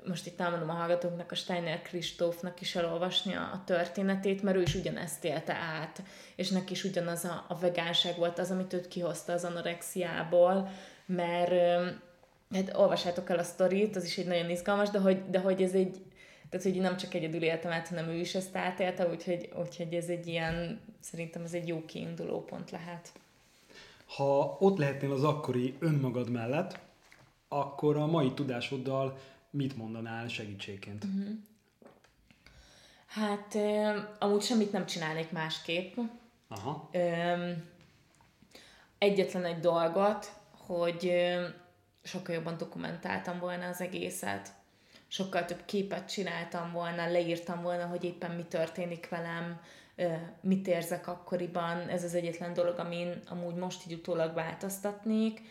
most itt elmondom a hallgatóknak, a Steiner Kristófnak is elolvasni a, a történetét, mert ő is ugyanezt élte át, és neki is ugyanaz a, a vegánság volt az, amit őt kihozta az anorexiából, mert hát olvassátok el a sztorit, az is egy nagyon izgalmas, de hogy, de hogy ez egy, tehát hogy nem csak egyedül éltem át, hanem ő is ezt átélte, úgyhogy, úgyhogy ez egy ilyen, szerintem ez egy jó kiinduló pont lehet. Ha ott lehetnél az akkori önmagad mellett, akkor a mai tudásoddal mit mondanál segítségként? Uh-huh. Hát amúgy semmit nem csinálnék másképp. Aha. Egyetlen egy dolgot, hogy sokkal jobban dokumentáltam volna az egészet. Sokkal több képet csináltam volna, leírtam volna, hogy éppen mi történik velem, mit érzek akkoriban. Ez az egyetlen dolog, amin amúgy most így utólag változtatnék.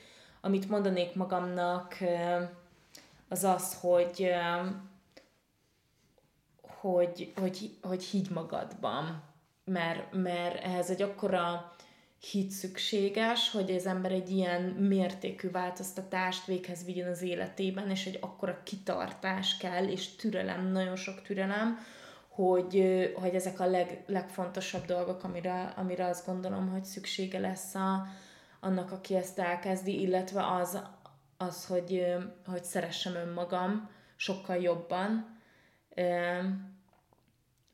Amit mondanék magamnak, az az, hogy hogy, hogy, hogy higgy magadban, mert, mert ehhez egy akkora hit szükséges, hogy az ember egy ilyen mértékű változtatást véghez vigyen az életében, és egy akkora kitartás kell, és türelem, nagyon sok türelem, hogy, hogy ezek a leg, legfontosabb dolgok, amire, amire azt gondolom, hogy szüksége lesz a, annak, aki ezt elkezdi, illetve az, az hogy, hogy szeressem önmagam sokkal jobban,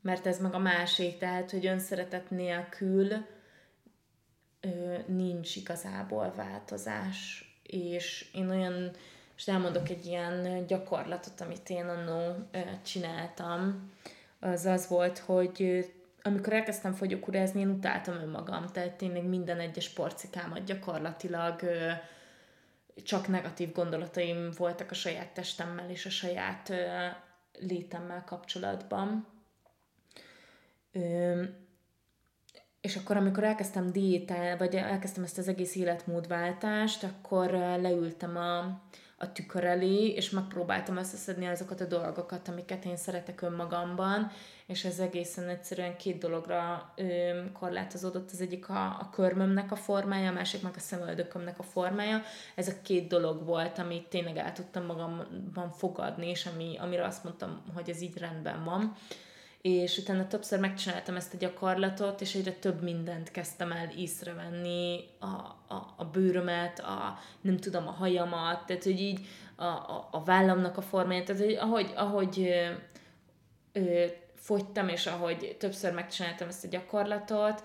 mert ez meg a másik, tehát, hogy önszeretet nélkül nincs igazából változás, és én olyan, és elmondok egy ilyen gyakorlatot, amit én annó csináltam, az az volt, hogy amikor elkezdtem fogyókúrázni, én utáltam önmagam, tehát tényleg minden egyes porcikámat gyakorlatilag csak negatív gondolataim voltak a saját testemmel és a saját létemmel kapcsolatban. És akkor, amikor elkezdtem diétál, vagy elkezdtem ezt az egész életmódváltást, akkor leültem a, a tükör elé, és megpróbáltam összeszedni azokat a dolgokat, amiket én szeretek önmagamban, és ez egészen egyszerűen két dologra ö, korlátozódott. Az egyik a, a körmömnek a formája, a másik meg a szemöldökömnek a formája. Ez a két dolog volt, amit tényleg el tudtam magamban fogadni, és ami, amire azt mondtam, hogy ez így rendben van és utána többször megcsináltam ezt a gyakorlatot, és egyre több mindent kezdtem el észrevenni, a, a, a bőrömet, a, nem tudom, a hajamat, tehát hogy így a, a, a vállamnak a formáját, tehát hogy ahogy, ahogy ö, ö, fogytam, és ahogy többször megcsináltam ezt a gyakorlatot,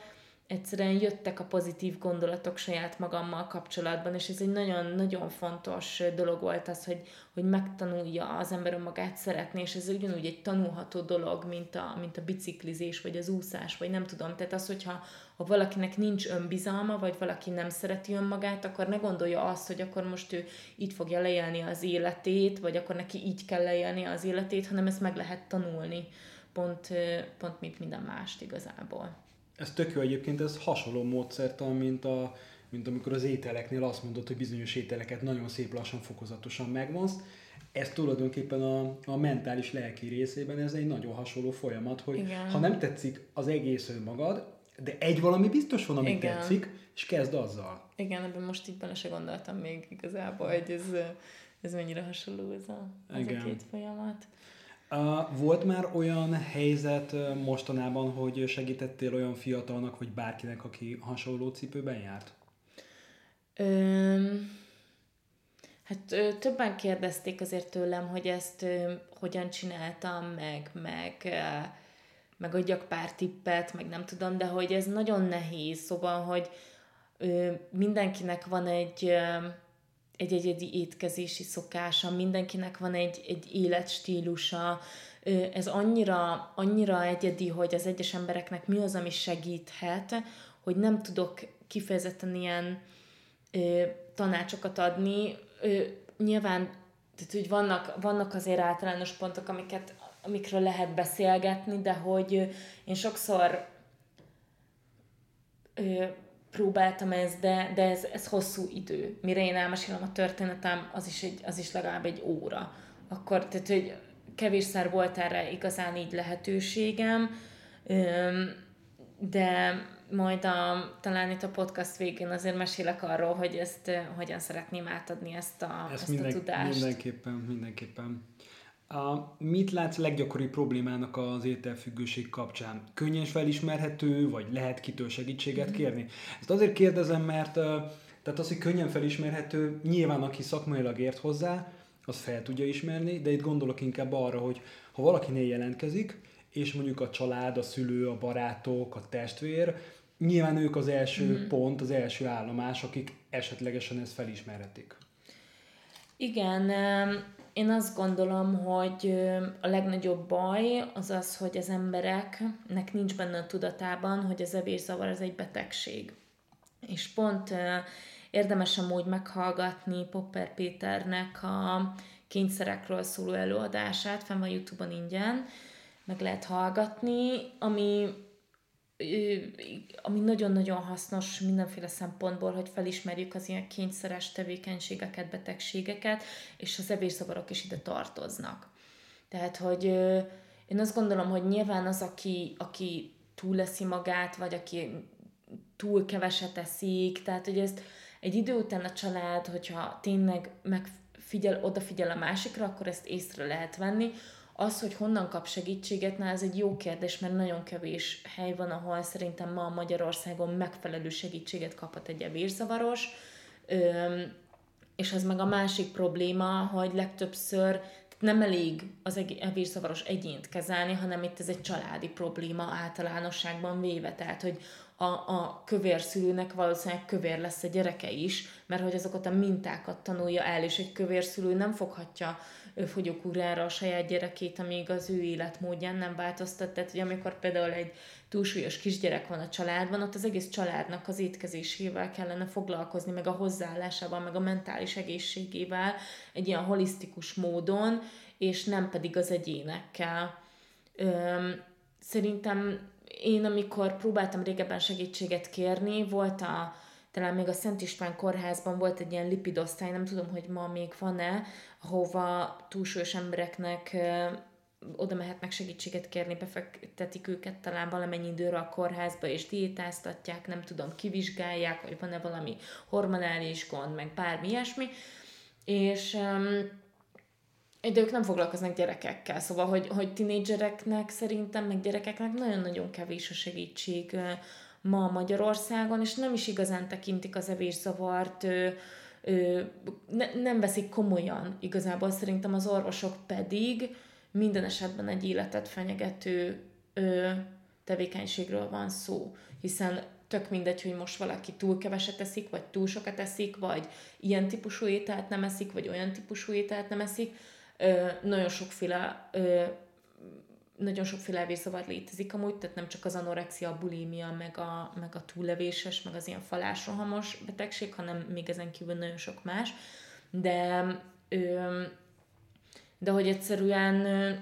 egyszerűen jöttek a pozitív gondolatok saját magammal kapcsolatban, és ez egy nagyon-nagyon fontos dolog volt az, hogy, hogy megtanulja az ember önmagát szeretni, és ez ugyanúgy egy tanulható dolog, mint a, mint a biciklizés, vagy az úszás, vagy nem tudom. Tehát az, hogyha ha valakinek nincs önbizalma, vagy valaki nem szereti önmagát, akkor ne gondolja azt, hogy akkor most ő itt fogja leélni az életét, vagy akkor neki így kell leélni az életét, hanem ezt meg lehet tanulni, pont, pont mint minden mást igazából ez tök jó egyébként, ez hasonló módszertan, mint, a, mint amikor az ételeknél azt mondod, hogy bizonyos ételeket nagyon szép lassan, fokozatosan megvonsz. Ez tulajdonképpen a, a mentális lelki részében ez egy nagyon hasonló folyamat, hogy Igen. ha nem tetszik az egész önmagad, de egy valami biztos van, ami Igen. tetszik, és kezd azzal. Igen, ebben most így bele se gondoltam még igazából, hogy ez, ez mennyire hasonló ez a, ez a két folyamat. Volt már olyan helyzet mostanában, hogy segítettél olyan fiatalnak, vagy bárkinek, aki hasonló cipőben járt? Öm, hát ö, többen kérdezték azért tőlem, hogy ezt ö, hogyan csináltam, meg, meg, ö, meg adjak pár tippet, meg nem tudom, de hogy ez nagyon nehéz, szóval, hogy ö, mindenkinek van egy... Ö, egy egyedi étkezési szokása, mindenkinek van egy, egy életstílusa, ez annyira, annyira egyedi, hogy az egyes embereknek mi az, ami segíthet, hogy nem tudok kifejezetten ilyen ö, tanácsokat adni. Ö, nyilván, tehát, hogy vannak, vannak azért általános pontok, amiket, amikről lehet beszélgetni, de hogy én sokszor ö, próbáltam ezt, de, de ez, ez hosszú idő. Mire én elmesélem a történetem, az is, egy, az is legalább egy óra. Akkor, tehát, hogy kevésszer volt erre igazán így lehetőségem, de majd a, talán itt a podcast végén azért mesélek arról, hogy ezt hogyan szeretném átadni ezt a, ezt, ezt minden, a tudást. Mindenképpen, mindenképpen. A, mit látsz leggyakoribb problémának az ételfüggőség kapcsán? Könnyen felismerhető, vagy lehet kitől segítséget mm-hmm. kérni? Ezt azért kérdezem, mert tehát az, hogy könnyen felismerhető, nyilván aki szakmailag ért hozzá, az fel tudja ismerni, de itt gondolok inkább arra, hogy ha valakinél jelentkezik, és mondjuk a család, a szülő, a barátok, a testvér, nyilván ők az első mm-hmm. pont, az első állomás, akik esetlegesen ezt felismerhetik. Igen, én azt gondolom, hogy a legnagyobb baj az az, hogy az embereknek nincs benne a tudatában, hogy az evészavar az egy betegség. És pont érdemes amúgy meghallgatni Popper Péternek a kényszerekről szóló előadását, fenn van Youtube-on ingyen, meg lehet hallgatni, ami ami nagyon-nagyon hasznos mindenféle szempontból, hogy felismerjük az ilyen kényszeres tevékenységeket, betegségeket, és az evészavarok is ide tartoznak. Tehát, hogy én azt gondolom, hogy nyilván az, aki, aki túl leszi magát, vagy aki túl keveset eszik, tehát, hogy ezt egy idő után a család, hogyha tényleg megfigyel, odafigyel a másikra, akkor ezt észre lehet venni, az, hogy honnan kap segítséget, na ez egy jó kérdés, mert nagyon kevés hely van, ahol szerintem ma Magyarországon megfelelő segítséget kaphat egy evérzavaros, és az meg a másik probléma, hogy legtöbbször nem elég az evérzavaros egyént kezelni, hanem itt ez egy családi probléma általánosságban véve, tehát hogy a, a kövér szülőnek valószínűleg kövér lesz a gyereke is, mert hogy azokat a mintákat tanulja el, és egy kövér szülő nem foghatja fogyókúrára a saját gyerekét, amíg az ő életmódján nem változtat. Tehát, hogy amikor például egy túlsúlyos kisgyerek van a családban, ott az egész családnak az étkezésével kellene foglalkozni, meg a hozzáállásával, meg a mentális egészségével egy ilyen holisztikus módon, és nem pedig az egyénekkel. Öm, szerintem én, amikor próbáltam régebben segítséget kérni, volt a, talán még a Szent István kórházban volt egy ilyen lipidosztály, nem tudom, hogy ma még van-e, ahova túlsúlyos embereknek oda mehetnek segítséget kérni, befektetik őket talán valamennyi időre a kórházba, és diétáztatják, nem tudom, kivizsgálják, hogy van-e valami hormonális gond, meg bármi ilyesmi, és de ők nem foglalkoznak gyerekekkel, szóval, hogy, hogy tinédzsereknek szerintem, meg gyerekeknek nagyon-nagyon kevés a segítség ma Magyarországon, és nem is igazán tekintik az evészavart, ne, nem veszik komolyan igazából, szerintem az orvosok pedig minden esetben egy életet fenyegető tevékenységről van szó, hiszen tök mindegy, hogy most valaki túl keveset eszik, vagy túl sokat eszik, vagy ilyen típusú ételt nem eszik, vagy olyan típusú ételt nem eszik, ö, nagyon sokféle ö, nagyon sokféle evészavar létezik amúgy, tehát nem csak az anorexia, a bulimia, meg a, meg a túllevéses, meg az ilyen falásrohamos betegség, hanem még ezen kívül nagyon sok más. De ö, de hogy egyszerűen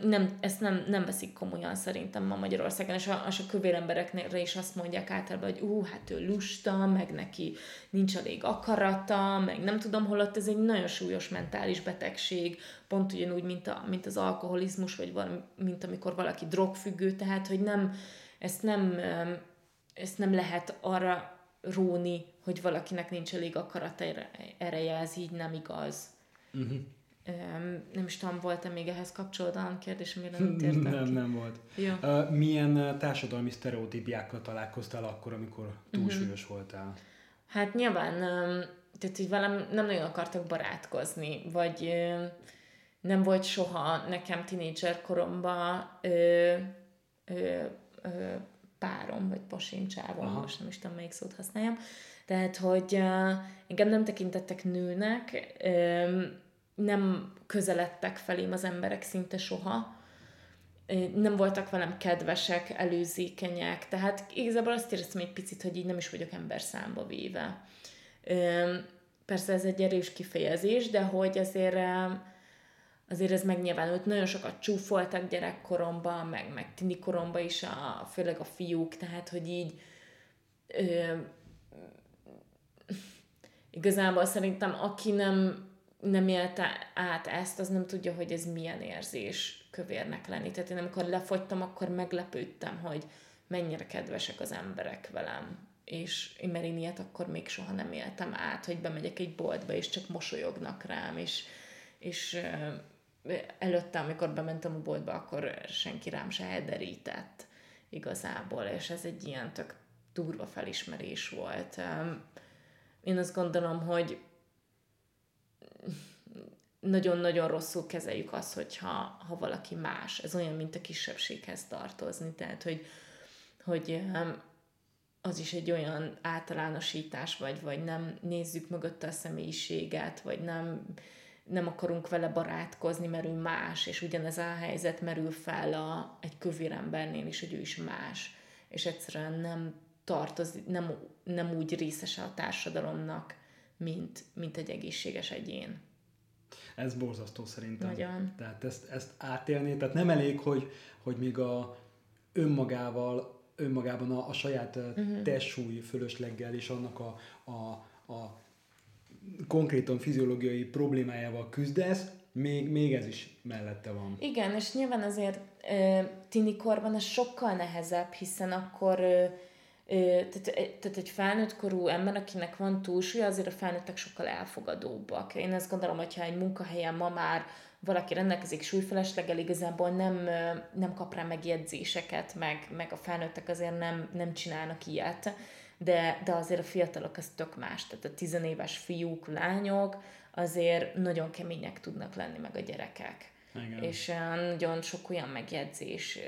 nem, ezt nem, nem veszik komolyan szerintem ma Magyarországon, és a, és a kövér emberekre is azt mondják általában, hogy ú, hát ő lusta, meg neki nincs elég akarata, meg nem tudom, holott ez egy nagyon súlyos mentális betegség, pont ugyanúgy, mint, a, mint az alkoholizmus, vagy valami, mint amikor valaki drogfüggő, tehát, hogy nem, ezt nem, ezt nem lehet arra róni, hogy valakinek nincs elég akarata ereje, ez így nem igaz. Uh-huh nem is tudom, volt-e még ehhez kapcsolódóan kérdés, amire nem tértem Nem, ki. nem volt. Ja. milyen társadalmi sztereotípiákkal találkoztál akkor, amikor túlsúlyos uh-huh. voltál? Hát nyilván, tehát hogy velem nem nagyon akartak barátkozni, vagy nem volt soha nekem tinédzser koromban ö, ö, ö, párom, vagy pasincsávon, most nem is tudom, melyik szót használjam. Tehát, hogy uh, engem nem tekintettek nőnek, ö, nem közeledtek felém az emberek szinte soha, nem voltak velem kedvesek, előzékenyek, tehát igazából azt éreztem egy picit, hogy így nem is vagyok ember számba véve. Persze ez egy erős kifejezés, de hogy azért azért ez megnyilvánult. Nagyon sokat csúfoltak gyerekkoromban, meg, meg tini koromban is, a, főleg a fiúk, tehát hogy így ö, igazából szerintem aki nem nem élte át ezt, az nem tudja, hogy ez milyen érzés kövérnek lenni. Tehát én amikor lefogytam, akkor meglepődtem, hogy mennyire kedvesek az emberek velem. És én, mert én ilyet akkor még soha nem éltem át, hogy bemegyek egy boltba, és csak mosolyognak rám, és, és előtte, amikor bementem a boltba, akkor senki rám se elderített igazából, és ez egy ilyen tök durva felismerés volt. Én azt gondolom, hogy nagyon-nagyon rosszul kezeljük azt, hogyha ha valaki más. Ez olyan, mint a kisebbséghez tartozni. Tehát, hogy, hogy az is egy olyan általánosítás, vagy, vagy nem nézzük mögötte a személyiséget, vagy nem nem akarunk vele barátkozni, mert ő más, és ugyanez a helyzet merül fel a, egy kövér embernél is, hogy ő is más, és egyszerűen nem tartozik, nem, nem úgy részese a társadalomnak, mint, mint egy egészséges egyén. Ez borzasztó szerintem. Nagyon. Tehát ezt, ezt átélni, tehát nem elég, hogy, hogy még a önmagával, önmagában a, a saját uh-huh. testsúly fölösleggel és annak a, a, a konkrétan fiziológiai problémájával küzdesz, még, még ez is mellette van. Igen, és nyilván azért tini korban ez sokkal nehezebb, hiszen akkor tehát, tehát egy felnőtt korú ember, akinek van túlsúly, azért a felnőttek sokkal elfogadóbbak. Én azt gondolom, hogyha egy munkahelyen ma már valaki rendelkezik súlyfelesleggel, igazából nem, nem kap rá megjegyzéseket, meg, meg a felnőttek azért nem, nem csinálnak ilyet, de, de azért a fiatalok ez tök más. Tehát a tizenéves fiúk, lányok azért nagyon kemények tudnak lenni, meg a gyerekek. Igen. És nagyon sok olyan megjegyzés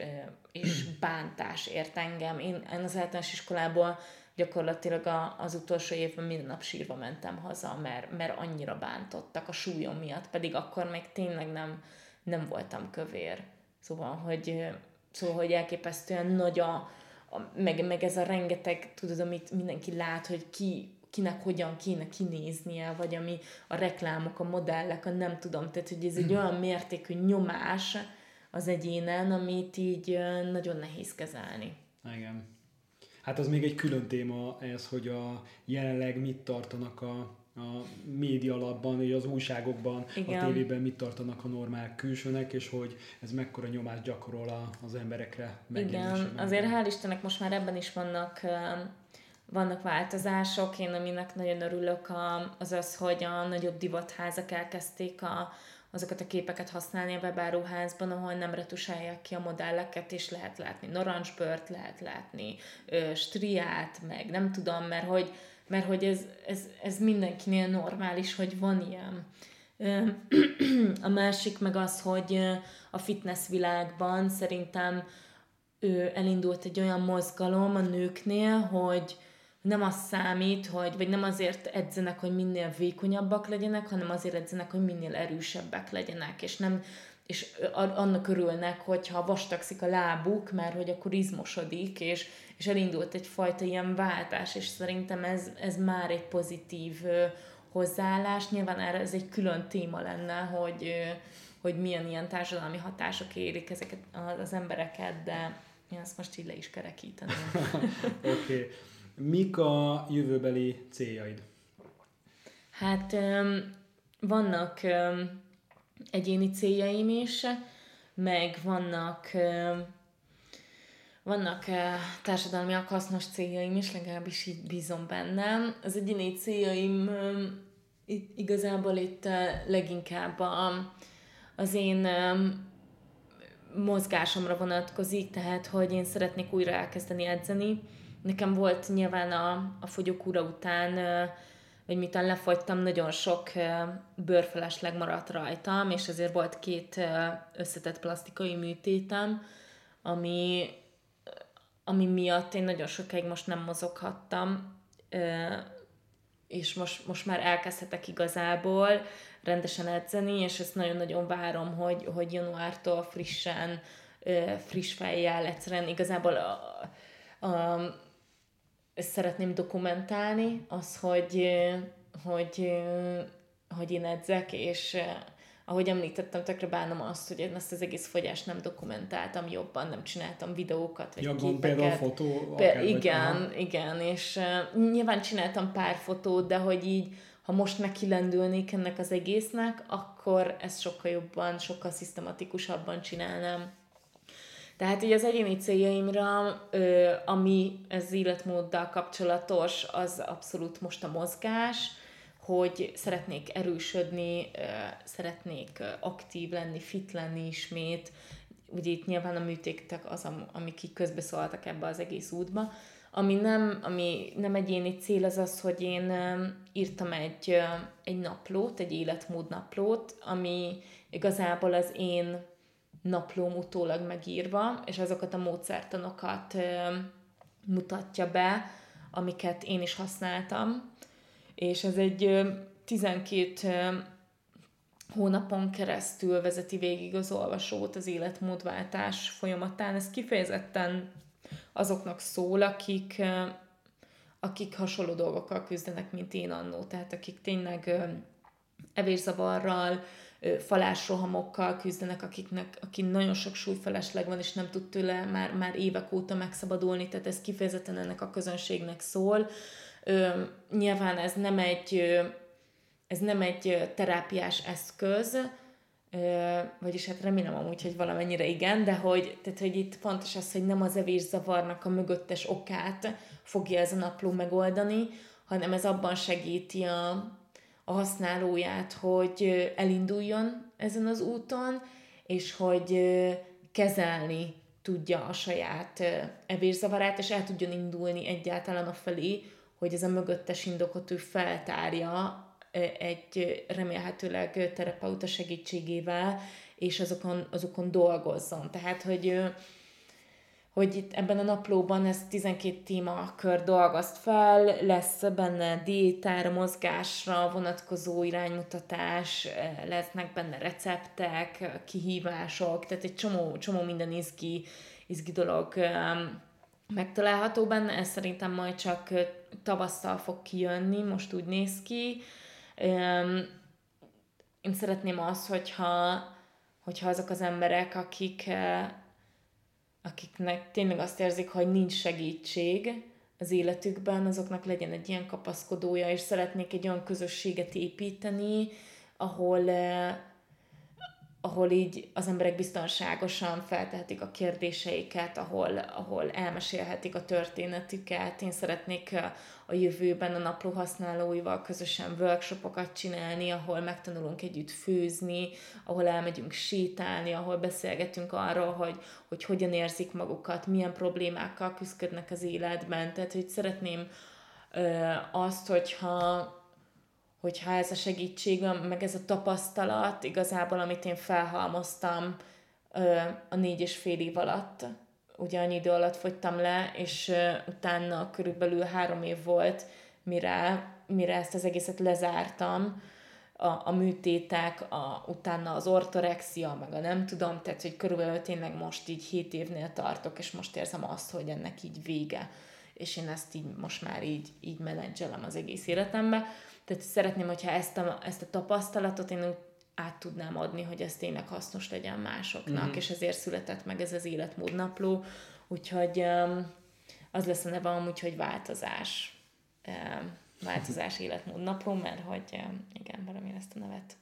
és bántás ért engem. Én, én az általános iskolából gyakorlatilag a, az utolsó évben minden nap sírva mentem haza, mert, mert annyira bántottak a súlyom miatt, pedig akkor még tényleg nem, nem voltam kövér. Szóval, hogy, szóval, hogy elképesztően nagy a, a meg, meg ez a rengeteg, tudod, amit mindenki lát, hogy ki kinek hogyan kéne kinéznie, vagy ami a reklámok, a modellek, a nem tudom, tehát hogy ez egy olyan mértékű nyomás az egyénen, amit így nagyon nehéz kezelni. Igen. Hát az még egy külön téma ez, hogy a jelenleg mit tartanak a, a média alapban, az újságokban, Igen. a tévében mit tartanak a normál külsőnek, és hogy ez mekkora nyomást gyakorol az emberekre. Igen, azért hál' Istennek most már ebben is vannak vannak változások. Én aminek nagyon örülök az az, hogy a nagyobb divatházak elkezdték a, azokat a képeket használni a webáruházban, ahol nem retusálják ki a modelleket, és lehet látni narancsbört, lehet látni ö, striát, meg nem tudom, mert hogy, mert hogy ez, ez, ez mindenkinél normális, hogy van ilyen. A másik meg az, hogy a fitness világban szerintem elindult egy olyan mozgalom a nőknél, hogy, nem az számít, hogy, vagy nem azért edzenek, hogy minél vékonyabbak legyenek, hanem azért edzenek, hogy minél erősebbek legyenek, és nem és annak örülnek, hogyha vastagszik a lábuk, mert hogy akkor izmosodik, és, és elindult egyfajta ilyen váltás, és szerintem ez, ez már egy pozitív hozzáállás. Nyilván erre ez egy külön téma lenne, hogy, hogy milyen ilyen társadalmi hatások érik ezeket az embereket, de én ezt most így le is kerekíteném. Oké. okay. Mik a jövőbeli céljaid? Hát vannak egyéni céljaim is, meg vannak vannak társadalmi hasznos céljaim is, legalábbis így bízom bennem. Az egyéni céljaim igazából itt leginkább az én mozgásomra vonatkozik, tehát hogy én szeretnék újra elkezdeni edzeni, Nekem volt nyilván a, a fogyókúra után, vagy miután lefogytam, nagyon sok bőrfelesleg maradt rajtam, és ezért volt két összetett plastikai műtétem, ami, ami miatt én nagyon sokáig most nem mozoghattam, és most, most már elkezdhetek igazából rendesen edzeni, és ezt nagyon-nagyon várom, hogy, hogy januártól frissen, friss fejjel egyszerűen igazából a, a, ezt szeretném dokumentálni, az, hogy, hogy, hogy én edzek, és ahogy említettem, tökre bánom azt, hogy én ezt az egész fogyást nem dokumentáltam jobban, nem csináltam videókat, vagy ja, képeket. például fotó. Akár, igen, vagy, igen, és uh, nyilván csináltam pár fotót, de hogy így, ha most nekilendülnék ennek az egésznek, akkor ezt sokkal jobban, sokkal szisztematikusabban csinálnám. Tehát így az egyéni céljaimra, ami ez életmóddal kapcsolatos, az abszolút most a mozgás, hogy szeretnék erősödni, szeretnék aktív lenni, fit lenni ismét. Ugye itt nyilván a műtétek az, amik így közbeszóltak ebbe az egész útba. Ami nem, ami nem egyéni cél, az az, hogy én írtam egy, egy naplót, egy életmód naplót, ami igazából az én naplóm utólag megírva, és azokat a módszertanokat mutatja be, amiket én is használtam. És ez egy 12 hónapon keresztül vezeti végig az olvasót az életmódváltás folyamatán. Ez kifejezetten azoknak szól, akik, akik hasonló dolgokkal küzdenek, mint én annó. Tehát akik tényleg evészavarral, falásrohamokkal küzdenek, akiknek, aki nagyon sok súlyfelesleg van, és nem tud tőle már, már évek óta megszabadulni, tehát ez kifejezetten ennek a közönségnek szól. Ö, nyilván ez nem egy ez nem egy terápiás eszköz, vagyis hát remélem amúgy, hogy valamennyire igen, de hogy, tehát, hogy itt fontos az, hogy nem az evészavarnak a mögöttes okát fogja ez a napló megoldani, hanem ez abban segíti a, a használóját, hogy elinduljon ezen az úton, és hogy kezelni tudja a saját evészavarát, és el tudjon indulni egyáltalán a felé, hogy ez a mögöttes indokot ő feltárja egy remélhetőleg terapeuta segítségével, és azokon, azokon dolgozzon. Tehát, hogy hogy itt ebben a naplóban ez 12 témakör dolgozt fel, lesz benne diétára, mozgásra vonatkozó iránymutatás, lesznek benne receptek, kihívások, tehát egy csomó, csomó minden izgi, izgi dolog megtalálható benne, ez szerintem majd csak tavasszal fog kijönni, most úgy néz ki, én szeretném azt, hogyha, hogyha azok az emberek, akik, eh, akiknek tényleg azt érzik, hogy nincs segítség az életükben, azoknak legyen egy ilyen kapaszkodója, és szeretnék egy olyan közösséget építeni, ahol, eh, ahol így az emberek biztonságosan feltehetik a kérdéseiket, ahol, ahol elmesélhetik a történetüket. Én szeretnék a jövőben a napló használóival közösen workshopokat csinálni, ahol megtanulunk együtt főzni, ahol elmegyünk sétálni, ahol beszélgetünk arról, hogy, hogy hogyan érzik magukat, milyen problémákkal küzdködnek az életben. Tehát, hogy szeretném azt, hogyha hogyha ez a segítség, meg ez a tapasztalat igazából, amit én felhalmoztam a négy és fél év alatt, ugye annyi idő alatt fogytam le, és utána körülbelül három év volt, mire, mire ezt az egészet lezártam, a, a műtétek, a, utána az ortorexia, meg a nem tudom, tehát hogy körülbelül tényleg most így hét évnél tartok, és most érzem azt, hogy ennek így vége. És én ezt így most már így, így menedzselem az egész életembe. Tehát szeretném, hogyha ezt a, ezt a tapasztalatot én át tudnám adni, hogy ez tényleg hasznos legyen másoknak, mm-hmm. és ezért született meg ez az életmód napló, úgyhogy um, az lesz a neve amúgy, hogy változás. Um, változás életmód napló, mert hogy um, igen, valami ezt a nevet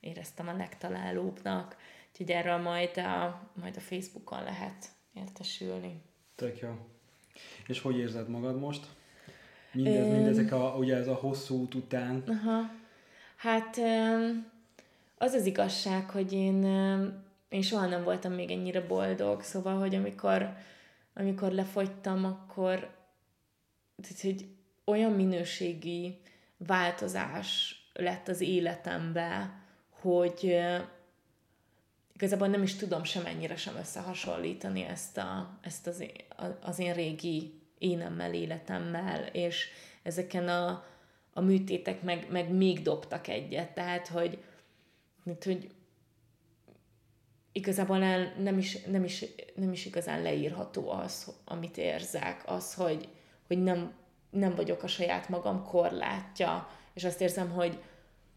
éreztem a legtalálóbbnak, úgyhogy erről majd a, majd a Facebookon lehet értesülni. Tök jó. És hogy érzed magad most? Mindez, mindezek a, ugye ez a hosszú út után. Aha. Hát az az igazság, hogy én, én soha nem voltam még ennyire boldog, szóval, hogy amikor, amikor lefogytam, akkor tehát, hogy olyan minőségi változás lett az életembe, hogy igazából nem is tudom semennyire sem összehasonlítani ezt, a, ezt az, az én régi énemmel, életemmel, és ezeken a, a műtétek meg, meg még dobtak egyet, tehát, hogy, hogy igazából nem is, nem, is, nem is igazán leírható az, amit érzek, az, hogy, hogy nem, nem vagyok a saját magam korlátja, és azt érzem, hogy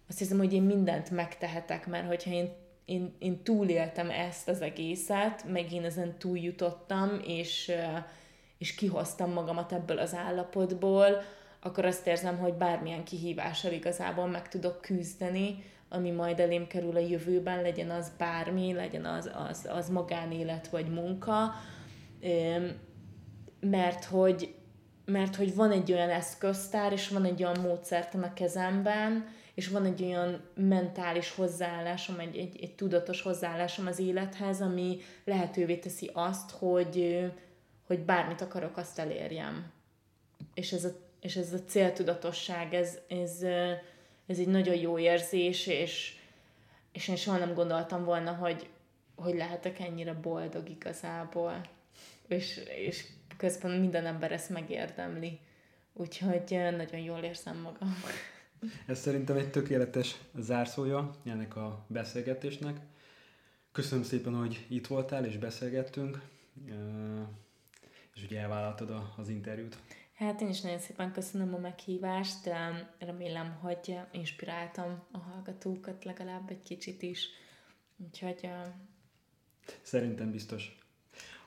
azt hiszem, hogy én mindent megtehetek, mert hogyha én, én, én túléltem ezt az egészet, meg én ezen túljutottam, és, és kihoztam magamat ebből az állapotból, akkor azt érzem, hogy bármilyen kihívással igazából meg tudok küzdeni, ami majd elém kerül a jövőben, legyen az bármi, legyen az, az, az magánélet vagy munka, mert hogy, mert hogy van egy olyan eszköztár, és van egy olyan módszertan a kezemben, és van egy olyan mentális hozzáállásom, egy, egy, egy tudatos hozzáállásom az élethez, ami lehetővé teszi azt, hogy, hogy bármit akarok, azt elérjem. És ez a, és ez a céltudatosság, ez, ez, ez egy nagyon jó érzés, és, és én soha nem gondoltam volna, hogy, hogy lehetek ennyire boldog igazából. És, és közben minden ember ezt megérdemli. Úgyhogy nagyon jól érzem magam. Ez szerintem egy tökéletes zárszója ennek a beszélgetésnek. Köszönöm szépen, hogy itt voltál és beszélgettünk, és ugye elvállaltad az interjút. Hát én is nagyon szépen köszönöm a meghívást, remélem, hogy inspiráltam a hallgatókat legalább egy kicsit is. Úgyhogy... Szerintem biztos.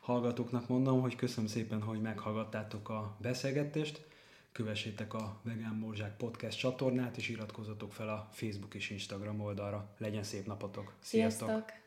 Hallgatóknak mondom, hogy köszönöm szépen, hogy meghallgattátok a beszélgetést. Kövessétek a Vegán Morzsák Podcast csatornát, és iratkozzatok fel a Facebook és Instagram oldalra. Legyen szép napotok! Sziasztok! Sziasztok.